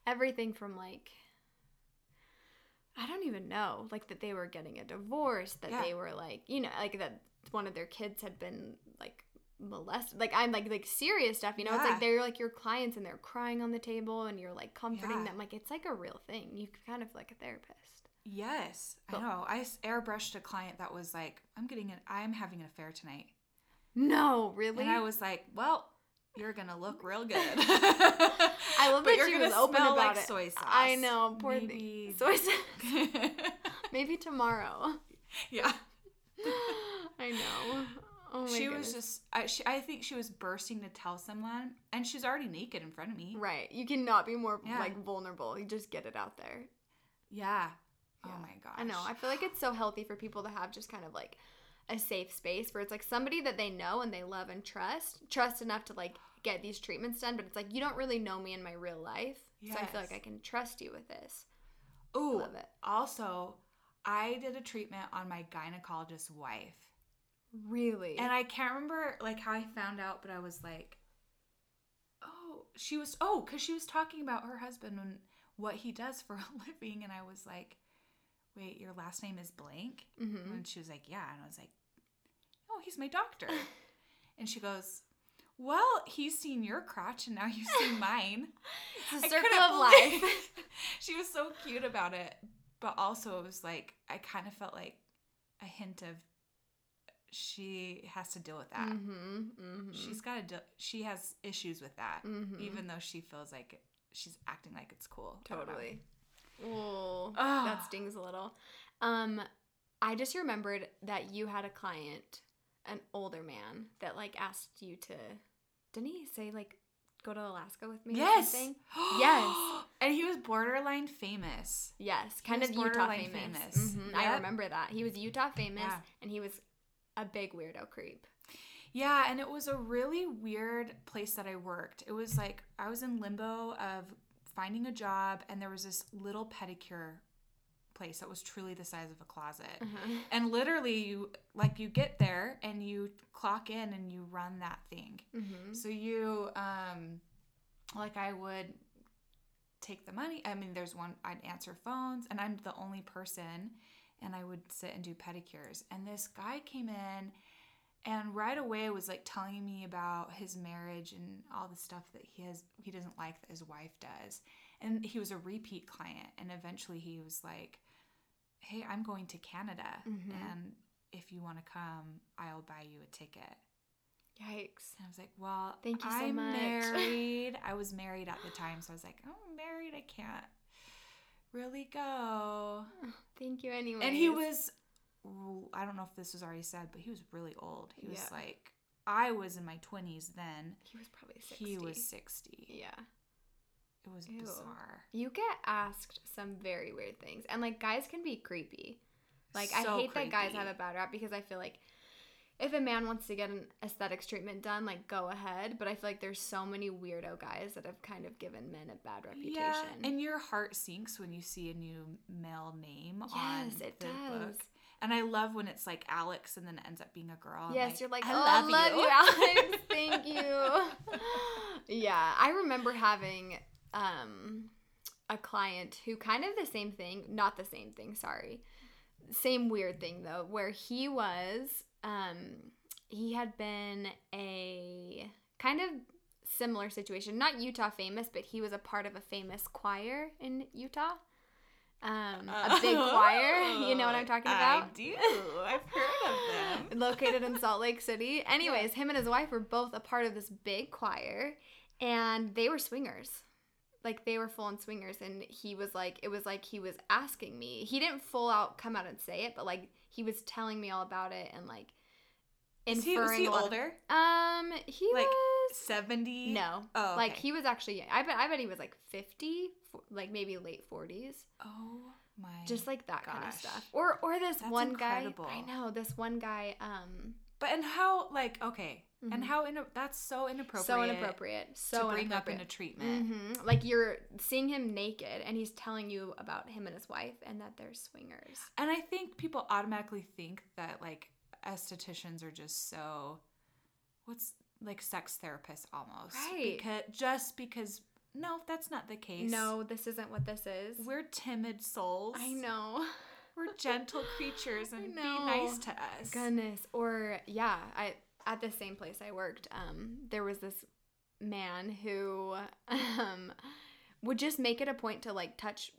Everything from like I don't even know, like that they were getting a divorce, that Yeah. they were like, you know, like that one of their kids had been like molested. Like I'm like like serious stuff, you know. It's like they're like your clients and they're crying on the table and you're like comforting Yeah. them. Like it's like a real thing. You kind of like a therapist. Yes, I know. I airbrushed a client that was like, "I'm getting an, I'm having an affair tonight," No, really. and I was like, "Well, you're gonna look real good." I love But that you're gonna open about like it. soy sauce. I know, poor Maybe- thing. Soy sauce. Maybe tomorrow. yeah. I know. Oh my she goodness. was just I, she, I think she was bursting to tell someone and she's already naked in front of me right. You cannot be more Yeah. like vulnerable. You just get it out there. yeah oh my gosh I know. I feel like it's so healthy for people to have just kind of like a safe space where it's like somebody that they know and they love and trust, trust enough to like get these treatments done, but it's like you don't really know me in my real life. So I feel like I can trust you with this. Ooh, love it. also i did a treatment on my gynecologist's wife Really? and i can't remember like how i found out but i was like oh she was oh because she was talking about her husband and what he does for a living and i was like wait your last name is blank Mhm. and she was like yeah and i was like oh he's my doctor and she goes well he's seen your crotch and now you've seen mine It's a circle of life. she was so cute about it, but also it was like I kind of felt like a hint of she has to deal with that. mm-hmm. Mm-hmm. She's got to. De- she has issues with that, Mhm. even though she feels like she's acting like it's cool. I don't know. Totally. Oh, that stings a little. Um, I just remembered that you had a client, an older man, that like asked you to. Didn't he say like go to Alaska with me? or Yes. Yes. And he was borderline famous. Yes, kind of Utah famous. famous. Mhm, I remember that he was Utah famous, Yeah. and he was a big weirdo creep. Yeah, and it was a really weird place that I worked. It was like I was in limbo of finding a job, and there was this little pedicure place that was truly the size of a closet. Uh-huh. And literally, you like you get there and you clock in and you run that thing. Mm-hmm. So you, um, like I would take the money. I mean, there's one I'd answer phones, and I'm the only person, and I would sit and do pedicures. And this guy came in, and right away was like telling me about his marriage and all the stuff that he has he doesn't like that his wife does. And he was a repeat client, and eventually he was like, "Hey, I'm going to Canada, Mhm. and if you want to come, I'll buy you a ticket." Yikes. And I was like, well, Thank you so I'm much. married. I was married at the time, so I was like, oh, I'm married. I can't really go. Thank you anyway. And he was, I don't know if this was already said, but he was really old. He was Yeah. like, I was in my 20s then. He was probably 60. He was 60. Yeah. It was Ew. bizarre. You get asked some very weird things. And like guys can be creepy. Like I So hate that guys have a bad rap because I feel like if a man wants to get an aesthetics treatment done, like go ahead. But I feel like there's so many weirdo guys that have kind of given men a bad reputation. Yeah, and your heart sinks when you see a new male name on Yes, it the does. book. And I love when it's like Alex and then it ends up being a girl. I'm Yes, you're like, I oh, love, you. Alex. Thank you. yeah, I remember having um, a client who kind of the same thing, not the same thing, sorry. Same weird thing though, where he was, um, he had been a kind of similar situation, not Utah famous, but he was a part of a famous choir in Utah. Um, a big choir, you know what I'm talking about? I do. I've heard of them. located in Salt Lake City. Anyways, him and his wife were both a part of this big choir and they were swingers. Like they were full on swingers and he was like it was like he was asking me. He didn't full out come out and say it, but like he was telling me all about it and like Is he, inferring was he lot of- older? um he Like, was 70? no. Oh, Like he was actually I bet I bet he was like 50, f- like maybe late 40s. Oh my. Just like that kind of stuff. Or or this That's one incredible. guy. I know, this one guy um But and how like okay. And Mhm. how in that's so inappropriate. so inappropriate. So to bring up in a treatment. hmm Like you're seeing him naked and he's telling you about him and his wife and that they're swingers. And I think people automatically think that like estheticians are just so what's like sex therapists almost. Right. Because just because no, that's not the case. No, this isn't what this is. We're timid souls. I know. We're gentle creatures and be nice to us. Goodness. Or yeah, I at the same place I worked, um, there was this man who um would just make it a point to like touch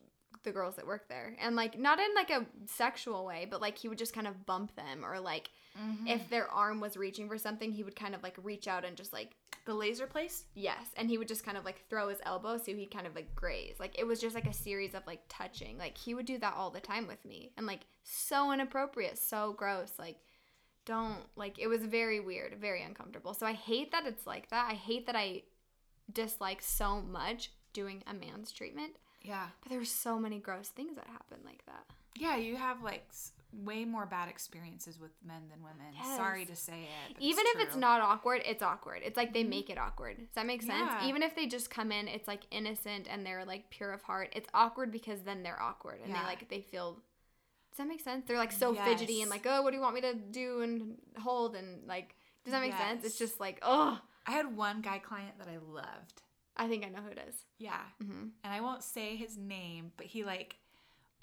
the girls that work there. And like not in like a sexual way, but like he would just kind of bump them or like Mhm. if their arm was reaching for something, he would kind of like reach out and just like the laser place? Yes, and he would just kind of like throw his elbow so he'd kind of like graze. Like it was just like a series of like touching. Like he would do that all the time with me. And like so inappropriate, so gross. Like don't like it was very weird, very uncomfortable. So I hate that it's like that. I hate that I dislike so much doing a man's treatment. Yeah. But there's so many gross things that happen like that. Yeah, you have like way more bad experiences with men than women. Yes. Sorry to say it. Even if it's not awkward, it's awkward. It's like they mm-hmm. make it awkward. Does that make sense? Yeah. Even if they just come in, it's like innocent and they're like pure of heart. It's awkward because then they're awkward and Yeah. they like they feel. Does that make sense? They're like so fidgety and like, oh, what do you want me to do and hold and like, does that make sense? It's just like, oh, I had one guy client that I loved. I think I know who it is. Yeah. Mm-hmm. And I won't say his name, but he like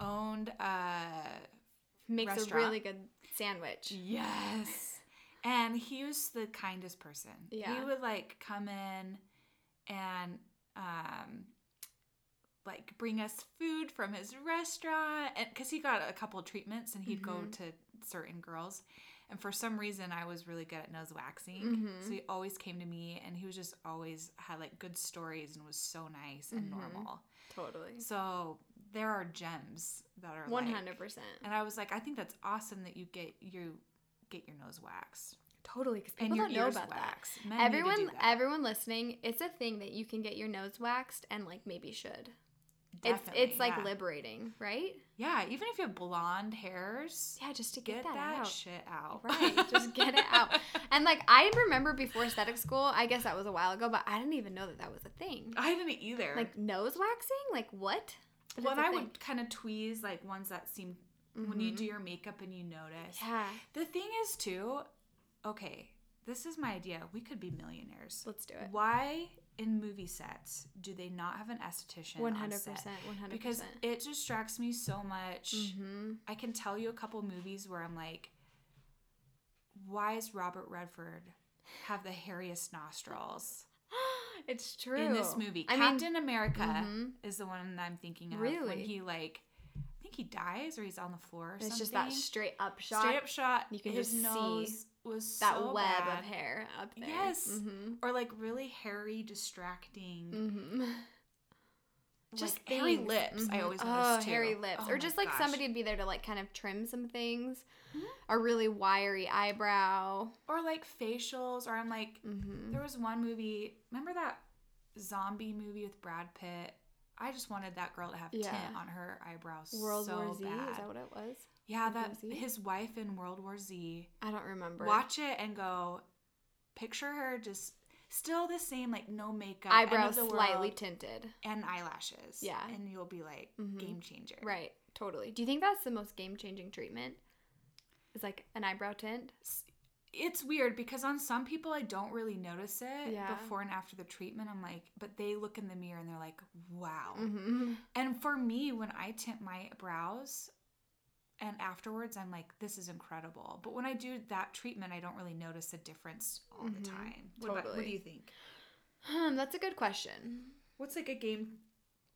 owned a Makes Restaurant. a really good sandwich. Yes. And he was the kindest person. Yeah. He would like come in and um like bring us food from his restaurant and cuz he got a couple treatments and he'd go Mhm. to certain girls. And for some reason I was really good at nose waxing. Mhm. So he always came to me and he was just always had like good stories and was so nice and Mhm. normal. Totally. So there are gems that are hundred percent. and I was like, I think that's awesome that you get you get your nose waxed Totally, because and people your don't know about that. waxed. Men everyone that. everyone listening it's a thing that you can get your nose waxed and like maybe should Definitely, it's it's like yeah. liberating right Yeah, even if you have blonde hairs, yeah just to get, get that, that, out shit out. right just get it out and like i remember before aesthetic school i guess that was a while ago but i didn't even know that that was a thing I didn't either. like nose waxing like what But a I thing. would kind of tweeze like ones that seem when you do mm-hmm. your makeup and you notice. yeah The thing is too, okay, this is my idea. We could be millionaires. let's do it Why in movie sets do they not have an esthetician? on 100% set? 100% Because it distracts me so much. mm-hmm. I can tell you a couple movies where I'm like, why is Robert Redford have the hairiest nostrils it's true in this movie? I mean, Captain America mhm. is the one that I'm thinking of. Really? When he like, I think he dies or he's on the floor or it's something. just that straight up shot Straight up shot. You can his just see. Was that so web bad. of hair up there. Yes. Mm-hmm. Or like really hairy, distracting. Mm-hmm. Just hairy lips. I Mhm. always oh, too. hairy lips, Oh or just like gosh. somebody would be there to like kind of trim some things. Mhm. A really wiry eyebrow. Or like facials. Or I'm like, Mm-hmm. there was one movie. Remember that zombie movie with Brad Pitt? I just wanted that girl to have Yeah. tint on her eyebrows World so War Z. bad. Is that what it was? Yeah, that his wife in World War Z. I don't remember. Watch it and go. Picture her just still the same, like no makeup, eyebrows slightly world, tinted. and eyelashes. Yeah. and you'll be like Mhm. game changer. Right. Totally. Do you think that's the most game changing treatment? Is like an eyebrow tint? It's weird because on some people I don't really notice it Yeah. before and after the treatment. I'm like, but they look in the mirror and they're like, wow. Mm-hmm. And for me, when I tint my brows and afterwards, I'm like, this is incredible. But when I do that treatment, I don't really notice a difference all the Mhm. time. What, about, what do you think? Hmm, that's a good question. What's like a game?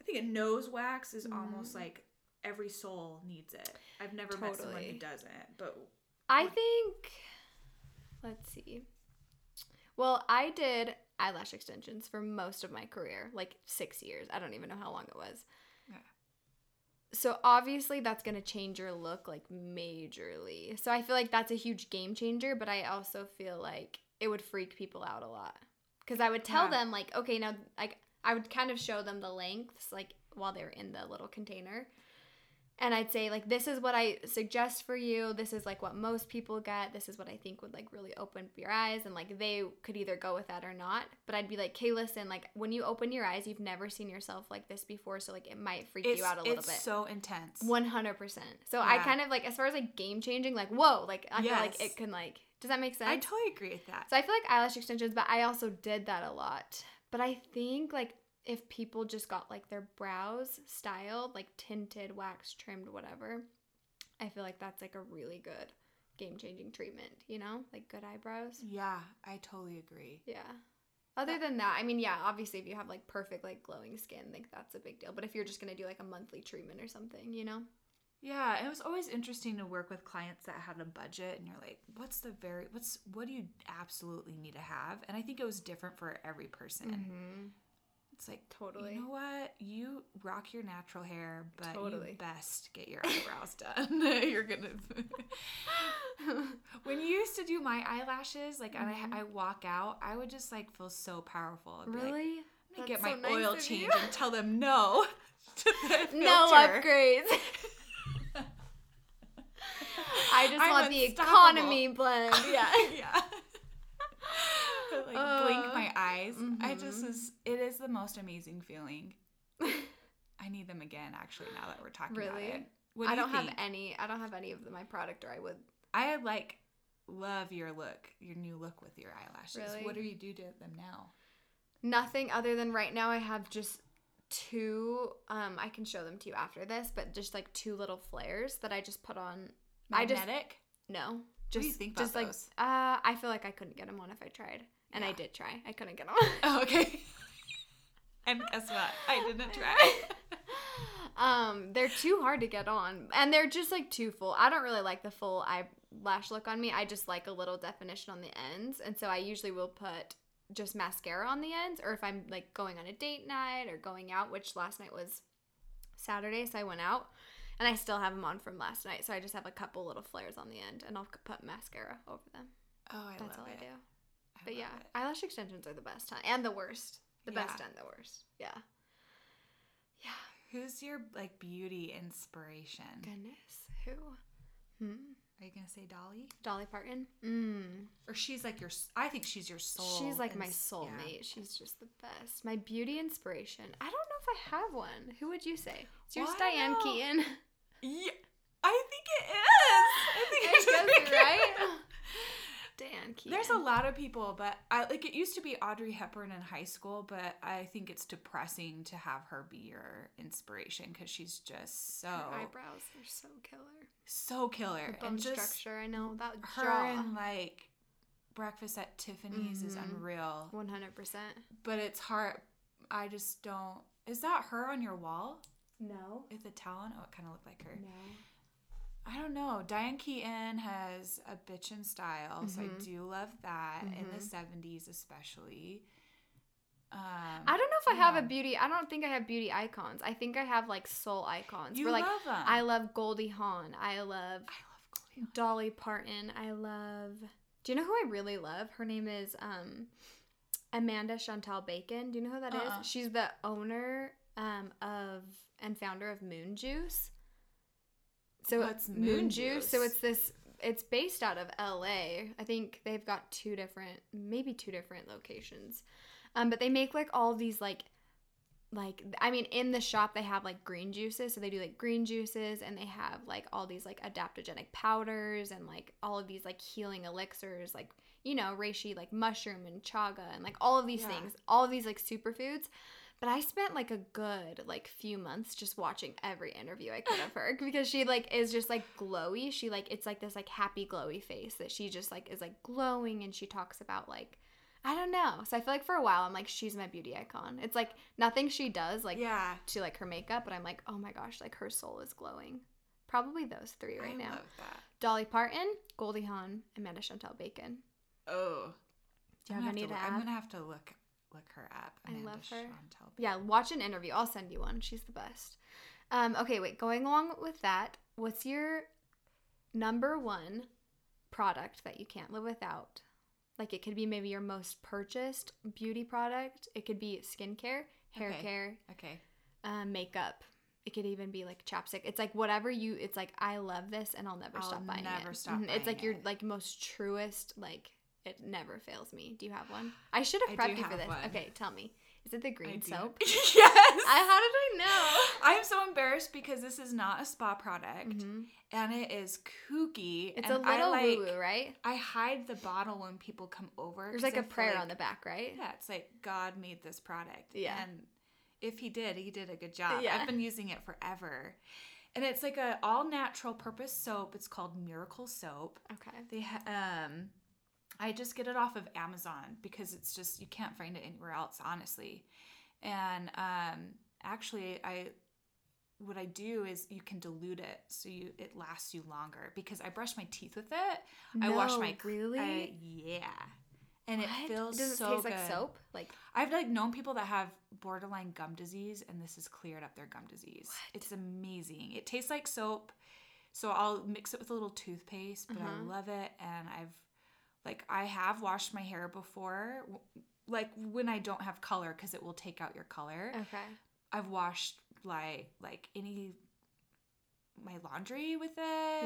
I think a nose wax is almost Mm. like every soul needs it. I've never met someone who doesn't, but I What- think. Let's see. Well, I did eyelash extensions for most of my career, like six years. I don't even know how long it was. So obviously that's gonna change your look like majorly. So I feel like that's a huge game changer, but I also feel like it would freak people out a lot because I would tell Yeah. them like, okay, now like I would kind of show them the lengths like while they were in the little container, and I'd say like this is what I suggest for you. This is like what most people get. This is what I think would like really open your eyes, and like they could either go with that or not. But I'd be like, okay, listen, like when you open your eyes, you've never seen yourself like this before, so like it might freak it's, you out a little it's bit. so intense. One hundred percent. So I kind of like as far as like game changing, like whoa, like I feel like it can like. Does that make sense? I totally agree with that. So I feel like eyelash extensions, but I also did that a lot. But I think like if people just got like their brows styled, like tinted, wax trimmed, whatever, I feel like that's like a really good game changing treatment, you know? Like good eyebrows. yeah, I totally agree. Yeah. Other than that, I mean, yeah, obviously if you have like perfect like glowing skin, like that's a big deal. But if you're just gonna do like a monthly treatment or something, you know? Yeah, it was always interesting to work with clients that had a budget and you're like, what's the very what's what do you absolutely need to have? And I think it was different for every person. Mm-hmm. It's like Totally. You know what? You rock your natural hair, but Totally. you best get your eyebrows done. you're gonna when you used to do my eyelashes, like and Mhm. I I walk out, I would just like feel so powerful. Be like, Really? I'm gonna That's get so my nice oil change and tell them no No upgrades. I just I'm want the economy blend. Yeah. yeah. Like blink Uh, my eyes. I just is it is the most amazing feeling. I need them again actually now that we're talking about it. What do I don't have think? any. I don't have any of my product, or I would. I like love your look, your new look with your eyelashes. Really? What do you do to them now? Nothing other than right now I have just two. Um, I can show them to you after this, but just like two little flares that I just put on. I just Magnetic? no. do Just you think just about like those? uh, I feel like I couldn't get them on if I tried, and I did try. I couldn't get on. Oh, okay. and guess what? I didn't try. um, they're too hard to get on, and they're just like too full. I don't really like the full eyelash look on me. I just like a little definition on the ends, and so I usually will put just mascara on the ends, or if I'm like going on a date night or going out, which last night was Saturday, so I went out. And I still have them on from last night, so I just have a couple little flares on the end, and I'll put mascara over them. Oh, I That's love all it. I do. But yeah, it. eyelash extensions are the best time and the worst. The best and the worst. Yeah. Yeah. Who's your like beauty inspiration? Goodness. Who? Hmm. Are you gonna say Dolly? Dolly Parton. Mm. Or she's like your? I think she's your soul. She's like my soulmate. yeah. She's just the best. My beauty inspiration. I don't know if I have one. Who would you say? It's yours Well, Diane. Keaton. Yeah, I think it is. I think it's guess really right. Dan Keaton. There's a lot of people, but I like it used to be Audrey Hepburn in high school, but I think it's depressing to have her be your inspiration because she's just so Her eyebrows are so killer. so killer Her bone and just structure. I know that her jaw. and like Breakfast at Tiffany's is Mhm. unreal, One hundred percent. but it's hard. I just don't. Is that her on your wall No. with the talon? Oh, it kind of looked like her. No. I don't know. Diane Keaton has a bitchin' style, so I Mhm. do love that in the Mhm. '70s, especially. Um, I don't know if I have a beauty. I don't think I have beauty icons. I think I have like soul icons. You Where, like love 'em. I love Goldie Hawn. I love I love Goldie. Dolly Parton. I love. Do you know who I really love? Her name is um, Amanda Chantal Bacon. Do you know who that is? Uh-uh. She's the owner um, of and founder of Moon Juice. So What's Moon, Moon Juice. So it's this. It's based out of L.A. I think they've got two different, maybe two different locations, um, but they make like all these like like I mean in the shop they have like green juices so they do like green juices and they have like all these like adaptogenic powders and like all of these like healing elixirs like you know reishi like mushroom and chaga and like all of these Yeah. things all of these like superfoods but I spent like a good like few months just watching every interview I could of her because she like is just like glowy she like it's like this like happy glowy face that she just like is like glowing and she talks about like I don't know. So I feel like for a while I'm like she's my beauty icon. It's like nothing she does like yeah, to like her makeup, but I'm like, oh my gosh, like her soul is glowing. Probably those three right I now. love that. Dolly Parton, Goldie Hawn, Amanda Chantal Bacon. Oh, Do you I'm have any to add? I'm gonna have to look look her up. I love her. Yeah, watch an interview. I'll send you one. She's the best. Um, okay, wait. Going along with that, what's your number one product that you can't live without? Like it could be maybe your most purchased beauty product. It could be skincare, hair Okay. care, Okay. um, makeup. It could even be like chapstick. It's like whatever you. It's like I love this and I'll never I'll stop buying never it. stop Mhm. It's buying like your like most truest like it never fails me. Do you have one? I should have prepped you for this. one. Okay, tell me. Is it the green soap? yes. I, how did I know? I am so embarrassed because this is not a spa product Mhm. and it is kooky. It's a little like, woo woo, right? I hide the bottle when people come over. There's like I a prayer like- on the back, right? Yeah, it's like God made this product. Yeah. And if he did, he did a good job. Yeah. I've been using it forever. And it's like a all natural purpose soap. It's called Miracle Soap. Okay. They ha- um I just get it off of Amazon because it's just you can't find it anywhere else, honestly. And um actually I what I do is you can dilute it so you it lasts you longer because I brush my teeth with it. I wash No, my really? I- yeah. And it What? feels Does it so taste good. like soap? Like I've like known people that have borderline gum disease, and this has cleared up their gum disease. What? It's amazing. It tastes like soap, so I'll mix it with a little toothpaste. But I Uh-huh. love it, and I've like I have washed my hair before, like when I don't have color, because it will take out your color. okay. I've washed like like any my laundry with it.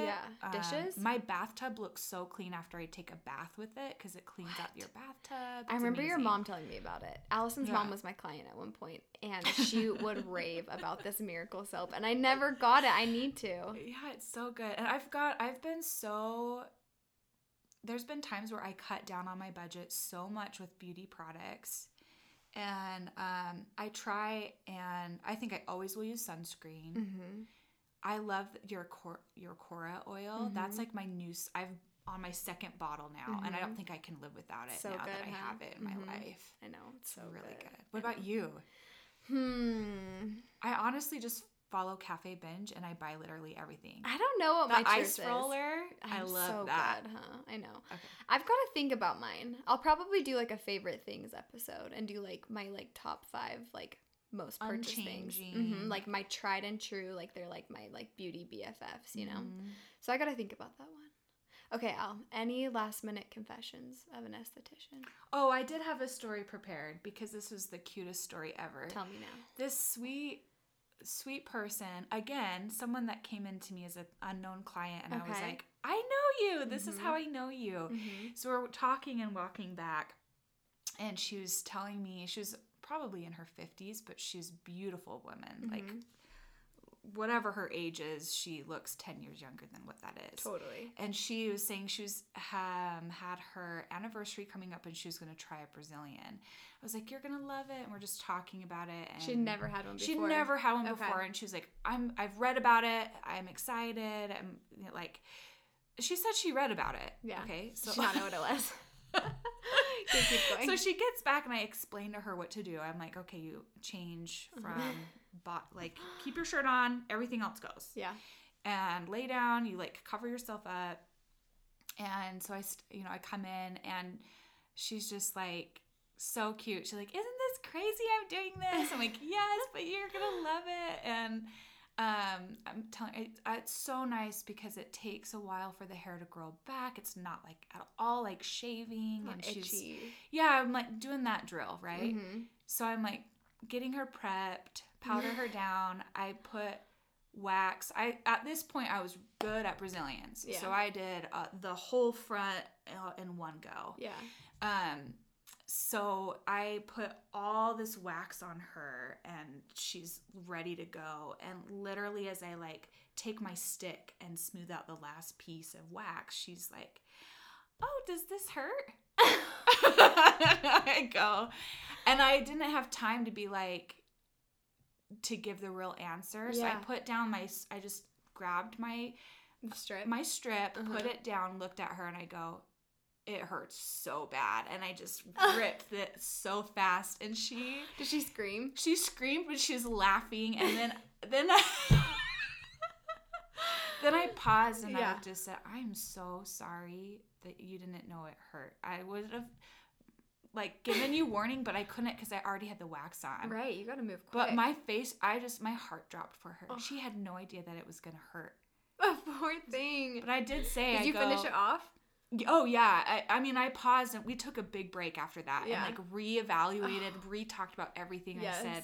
Yeah. Um, Dishes? my bathtub looks so clean after I take a bath with it because it cleans out your bathtub. I It's remember your mom telling me about it. Allison's mom was my client at one point, and she would rave about this miracle soap, and I never got it. I need to. Yeah, it's so good. And I've got I've been so there's been times where I cut down on my budget so much with beauty products. And um, I try and I think I always will use sunscreen. Mm-hmm. I love your cor- your Cora oil. Mhm. That's like my new I've on my second bottle now and I don't Mhm. think I can live without it So now that I huh? have it in my life. I know it's so really good. I What about you? Hmm. I honestly just follow Cafe Binge and I buy literally everything. I don't know what the my ice is. roller, I I'm love so that. Good, huh? I know. Okay. I've got to think about mine. I'll probably do like a favorite things episode and do like my like top five like most purchased things. hmm Like my tried and true. Like they're like my like beauty BFFs. You know. Mhm. So I got to think about that one. Okay, Al. Any last minute confessions of an esthetician? Oh, I did have a story prepared because this was the cutest story ever. Tell me now. This sweet, sweet person, again, someone that came in to me as an unknown client, and I was like, I know you. This is Mhm. how I know you. Mm-hmm. So we're talking and walking back, and she was telling me she was probably in her 50s, but she's beautiful woman. Like, Mhm. Whatever her age is, she looks 10 years younger than what that is. Totally. and she was saying she was um, had her anniversary coming up and she was going to try a Brazilian. I was like, "You're going to love it," and we're just talking about it. And She'd never had one before. She'd never had one Okay. before, and she was like, "I'm I've read about it. I'm excited. I'm like." She said she read about it. Yeah. Okay. So she not know what it was. Keep going. So she gets back and I explain to her what to do. I'm like, okay, you change from bot like keep your shirt on, everything else goes. yeah. and lay down. You like cover yourself up. And so I, st- you know, I come in and she's just like so cute. She's like, "Isn't this crazy? I'm doing this." I'm like, "Yes, but you're gonna love it." And um, I'm telling it, it's so nice because it takes a while for the hair to grow back. It's not like at all like shaving, Not and she's yeah, I'm like doing that drill, right? Mhm. So I'm like getting her prepped, powder her down. I put wax. I at this point I was good at Brazilians, Yeah. so I did uh, the whole front uh, in one go. Yeah. Um, so I put all this wax on her, and she's ready to go. And literally, as I like take my stick and smooth out the last piece of wax, she's like, "Oh, does this hurt?" I go, and I didn't have time to be like to give the real answer. So I put down my, I just grabbed my Strip. my strip, put Uh-huh. it down, looked at her, and I go, "It hurts so bad," and I just ripped it so fast, and she Did she scream? she screamed, but she was laughing, and then then i then I paused and Yeah. I just said, "I'm so sorry that you didn't know it hurt. I would have." Like given you warning, but I couldn't because I already had the wax on. Right. You got to move quick. But my face, I just my heart dropped for her. Ugh. She had no idea that it was gonna hurt. Oh, poor thing. But I did say, it. Did I you go, finish it off? Oh yeah, I, I mean I paused and we took a big break after that Yeah. and like reevaluated, re-talked about everything Yes. I said.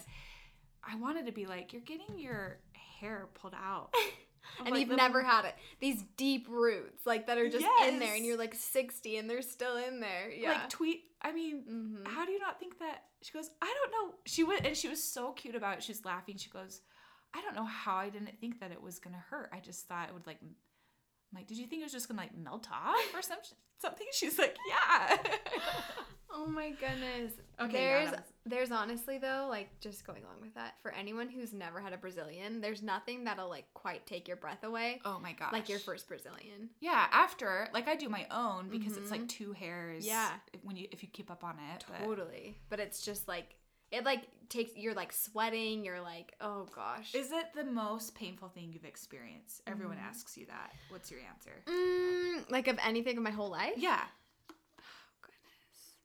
I wanted to be like, you're getting your hair pulled out, and like, you've little- never had it. These deep roots, like that are just in there, and you're like 60 and they're still in there. Yeah. like tweet. I mean, mm-hmm. how do you not think that? She goes, I don't know. She went and she was so cute about it. She's laughing. She goes, I don't know how I didn't think that it was gonna hurt. I just thought it would like. I'm like, did you think it was just gonna like melt off or some something? She's like, yeah. Oh my goodness. Okay, there's there's honestly though, like just going along with that, for anyone who's never had a Brazilian, there's nothing that'll like quite take your breath away. oh my gosh. Like your first Brazilian. Yeah, after like I do my own because it's Mhm. like two hairs. Yeah. if- when you if you keep up on it. but- Totally. But it's just like it like takes you're like sweating, you're like, oh gosh. Is it the most painful thing you've experienced? Everyone Mm. asks you that. What's your answer? Mm, like of anything of my whole life? Yeah, Goodness.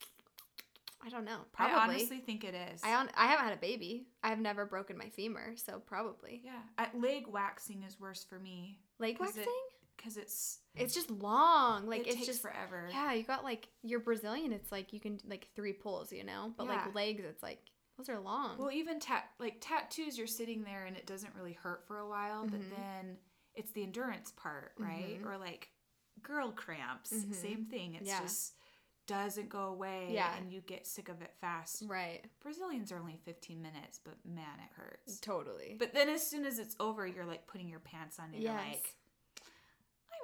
I don't know. I Probably. honestly think it is. I on, I haven't had a baby. I've never broken my femur, so probably. yeah, leg waxing is worse for me Leg 'Cause it- waxing? Because it's it's just long. Like it it's takes just forever. Yeah, you got like your Brazilian. It's like you can like three pulls, you know. But Yeah. like legs, it's like those are long. Well, even tat like tattoos, you're sitting there and it doesn't really hurt for a while, but Mhm. then it's the endurance part, right? Mhm. Or like girl cramps, Mhm. same thing. It's Yeah. just doesn't go away, Yeah. and you get sick of it fast. right. Brazilians are only 15 minutes, but man, it hurts. Totally. But then as soon as it's over, you're like putting your pants on and you're like,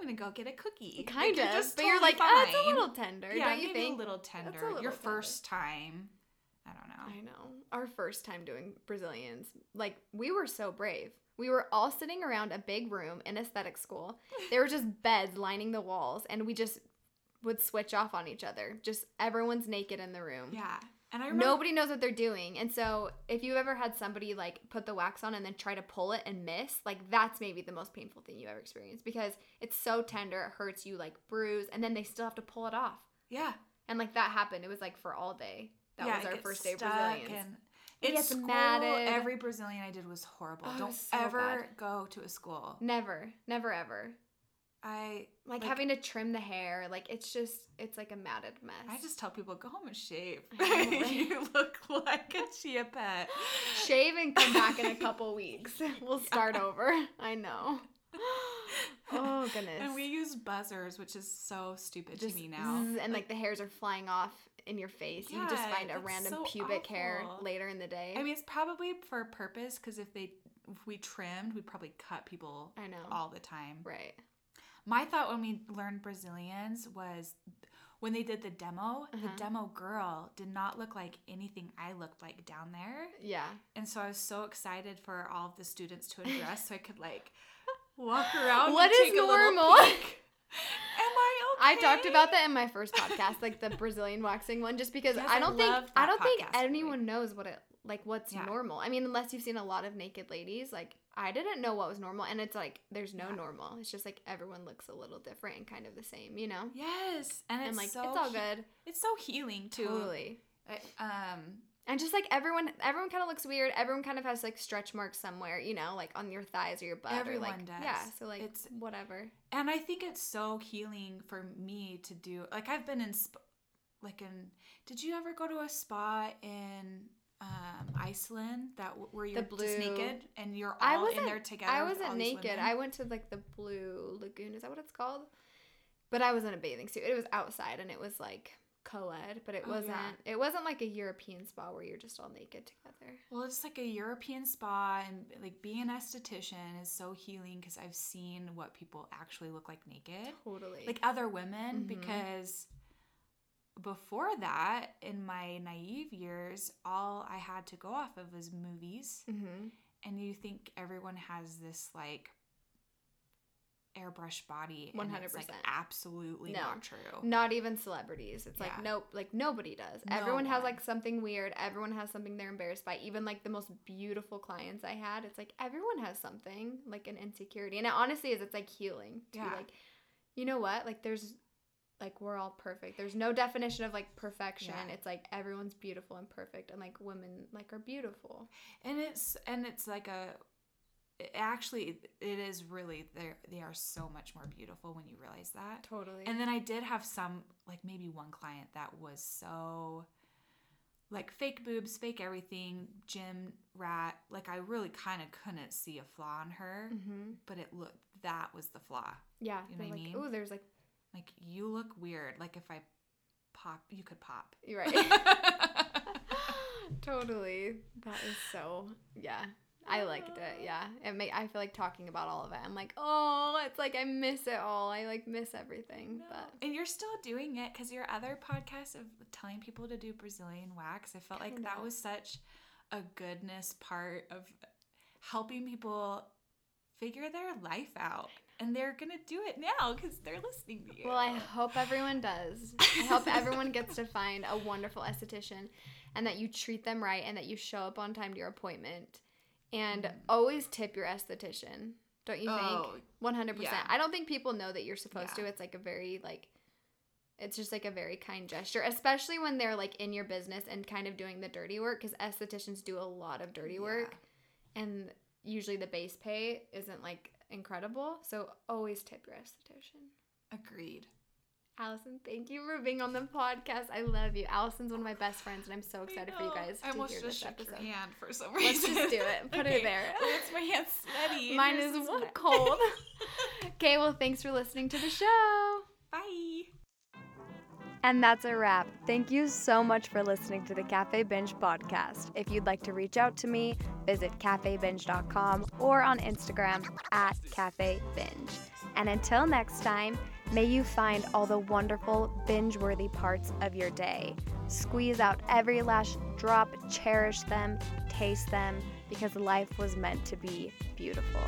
I'm gonna go get a cookie. Like, kind you're of. just but you're totally like, oh, it's a little tender, yeah, don't you think? a little tender. little your tender. first time, I don't know. I know. Our first time doing Brazilians, like we were so brave. We were all sitting around a big room in aesthetic school. There were just beds lining the walls, and we just would switch off on each other. Just everyone's naked in the room. Yeah, and I remember Nobody knows what they're doing. And so if you ever had somebody like put the wax on and then try to pull it and miss, like that's maybe the most painful thing you ever experienced because it's so tender, it hurts you like bruise, and then they still have to pull it off. Yeah, And like that happened. It was like for all day. That yeah, was our first day Brazilians. And It in gets school, matted. every Brazilian I did was horrible. Oh, Don't was so ever bad. go to a school. Never, never ever. I Like, Like- having to trim the hair, like it's just it's like a matted mess. I just tell people go home and shave. I know, right? you look like a chia pet. shave and come back in a couple weeks. We'll start over. I know. Oh goodness. And we use buzzers, which is so stupid just to me now. zzz, and like the hairs are flying off in your face. you just find a random so pubic hair later in the day. I mean, it's probably for a purpose because if they if we trimmed, we'd probably cut people I know. all the time. right. My thought when we learned Brazilians was when they did the demo, Uh-huh. the demo girl did not look like anything I looked like down there. Yeah. And so I was so excited for all of the students to address so I could like walk around. What and is normal? I okay? I talked about that in my first podcast, like the Brazilian waxing one, just because Yes, I I don't think I don't think anyone knows what it like what's Yeah. normal. I mean, unless you've seen a lot of naked ladies, like I didn't know what was normal, and it's like there's no Yeah. normal. It's just like everyone looks a little different and kind of the same, you know. Yes, and it's like so it's all good, It's so healing too. totally. I- Um, And just like everyone, everyone kind of looks weird. Everyone kind of has like stretch marks somewhere, you know, like on your thighs or your butt. or Everyone like, does. Yeah. So like, It's- whatever. and I think it's so healing for me to do. Like I've been in, sp- like in. Did you ever go to a spa in um, Iceland that w- where you're blue- just naked and you're all I wasn't. in there together? I wasn't naked. I went to like the blue lagoon. Is that what it's called? But I was in a bathing suit. It was outside and it was like co-ed, but it Oh, wasn't. yeah. It wasn't like a European spa where you're just all naked together. Well, it's like a European spa, and like being an esthetician is so healing because I've seen what people actually look like naked. Totally. like other women Mhm. because before that in my naive years all i had to go off of was movies mm-hmm. and you think everyone has this like airbrush body it's like 100%. absolutely No. not true Not even celebrities. It's Yeah. like nope, like nobody does. No Everyone has like something weird. Everyone has something they're embarrassed by. Even like the most beautiful clients I had, it's like everyone has something like an insecurity. And it honestly is. It's like healing to be like, you know what? Like there's like we're all perfect. There's no definition of like perfection. Yeah. It's like everyone's beautiful and perfect, and like women like are beautiful. and it's and it's like a it actually it is really they they are so much more beautiful when you realize that Totally. And then I did have some, like maybe one client that was so, like fake boobs, fake everything, gym rat. Like I really kind of couldn't see a flaw in her, mm-hmm. but it looked that was the flaw. Yeah. You know what I mean? oh, there's like Like you look weird. Like if I pop, you could pop. you're right. totally. That is so yeah. I liked it. Ah. Yeah. It may I feel like talking about all of it. I'm like, oh, it's like I miss it all. I like miss everything. But and you're still doing it because your other podcast of telling people to do Brazilian wax, I felt like that was such a goodness part of helping people figure their life out. And they're gonna do it now because they're listening to you. well, I hope everyone does. I hope everyone gets to find a wonderful esthetician and that you treat them right and that you show up on time to your appointment. And mm-hmm. always tip your esthetician. Don't you Oh, think? 100%. I don't think people know that you're supposed Yeah. to. It's like a very like it's just like a very kind gesture, especially when they're like in your business and kind of doing the dirty work cuz estheticians do a lot of dirty work and usually the base pay isn't like incredible. So always tip your esthetician. Agreed. Allison, thank you for being on the podcast. I love you. Allison's one of my best friends, and I'm so excited for you guys I to almost hear just this shook your episode. hand for some reason. Let's just do it. Put it there. Well, it's my hand sweaty. Mine is cold. okay, well, thanks for listening to the show. Bye. And that's a wrap. Thank you so much for listening to the Cafe Binge podcast. If you'd like to reach out to me, visit cafebinge.com or on Instagram at Cafe Binge. And until next time, may you find all the wonderful binge worthy parts of your day. Squeeze out every last drop, cherish them, taste them, because life was meant to be beautiful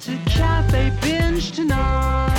to Cafe Binge tonight.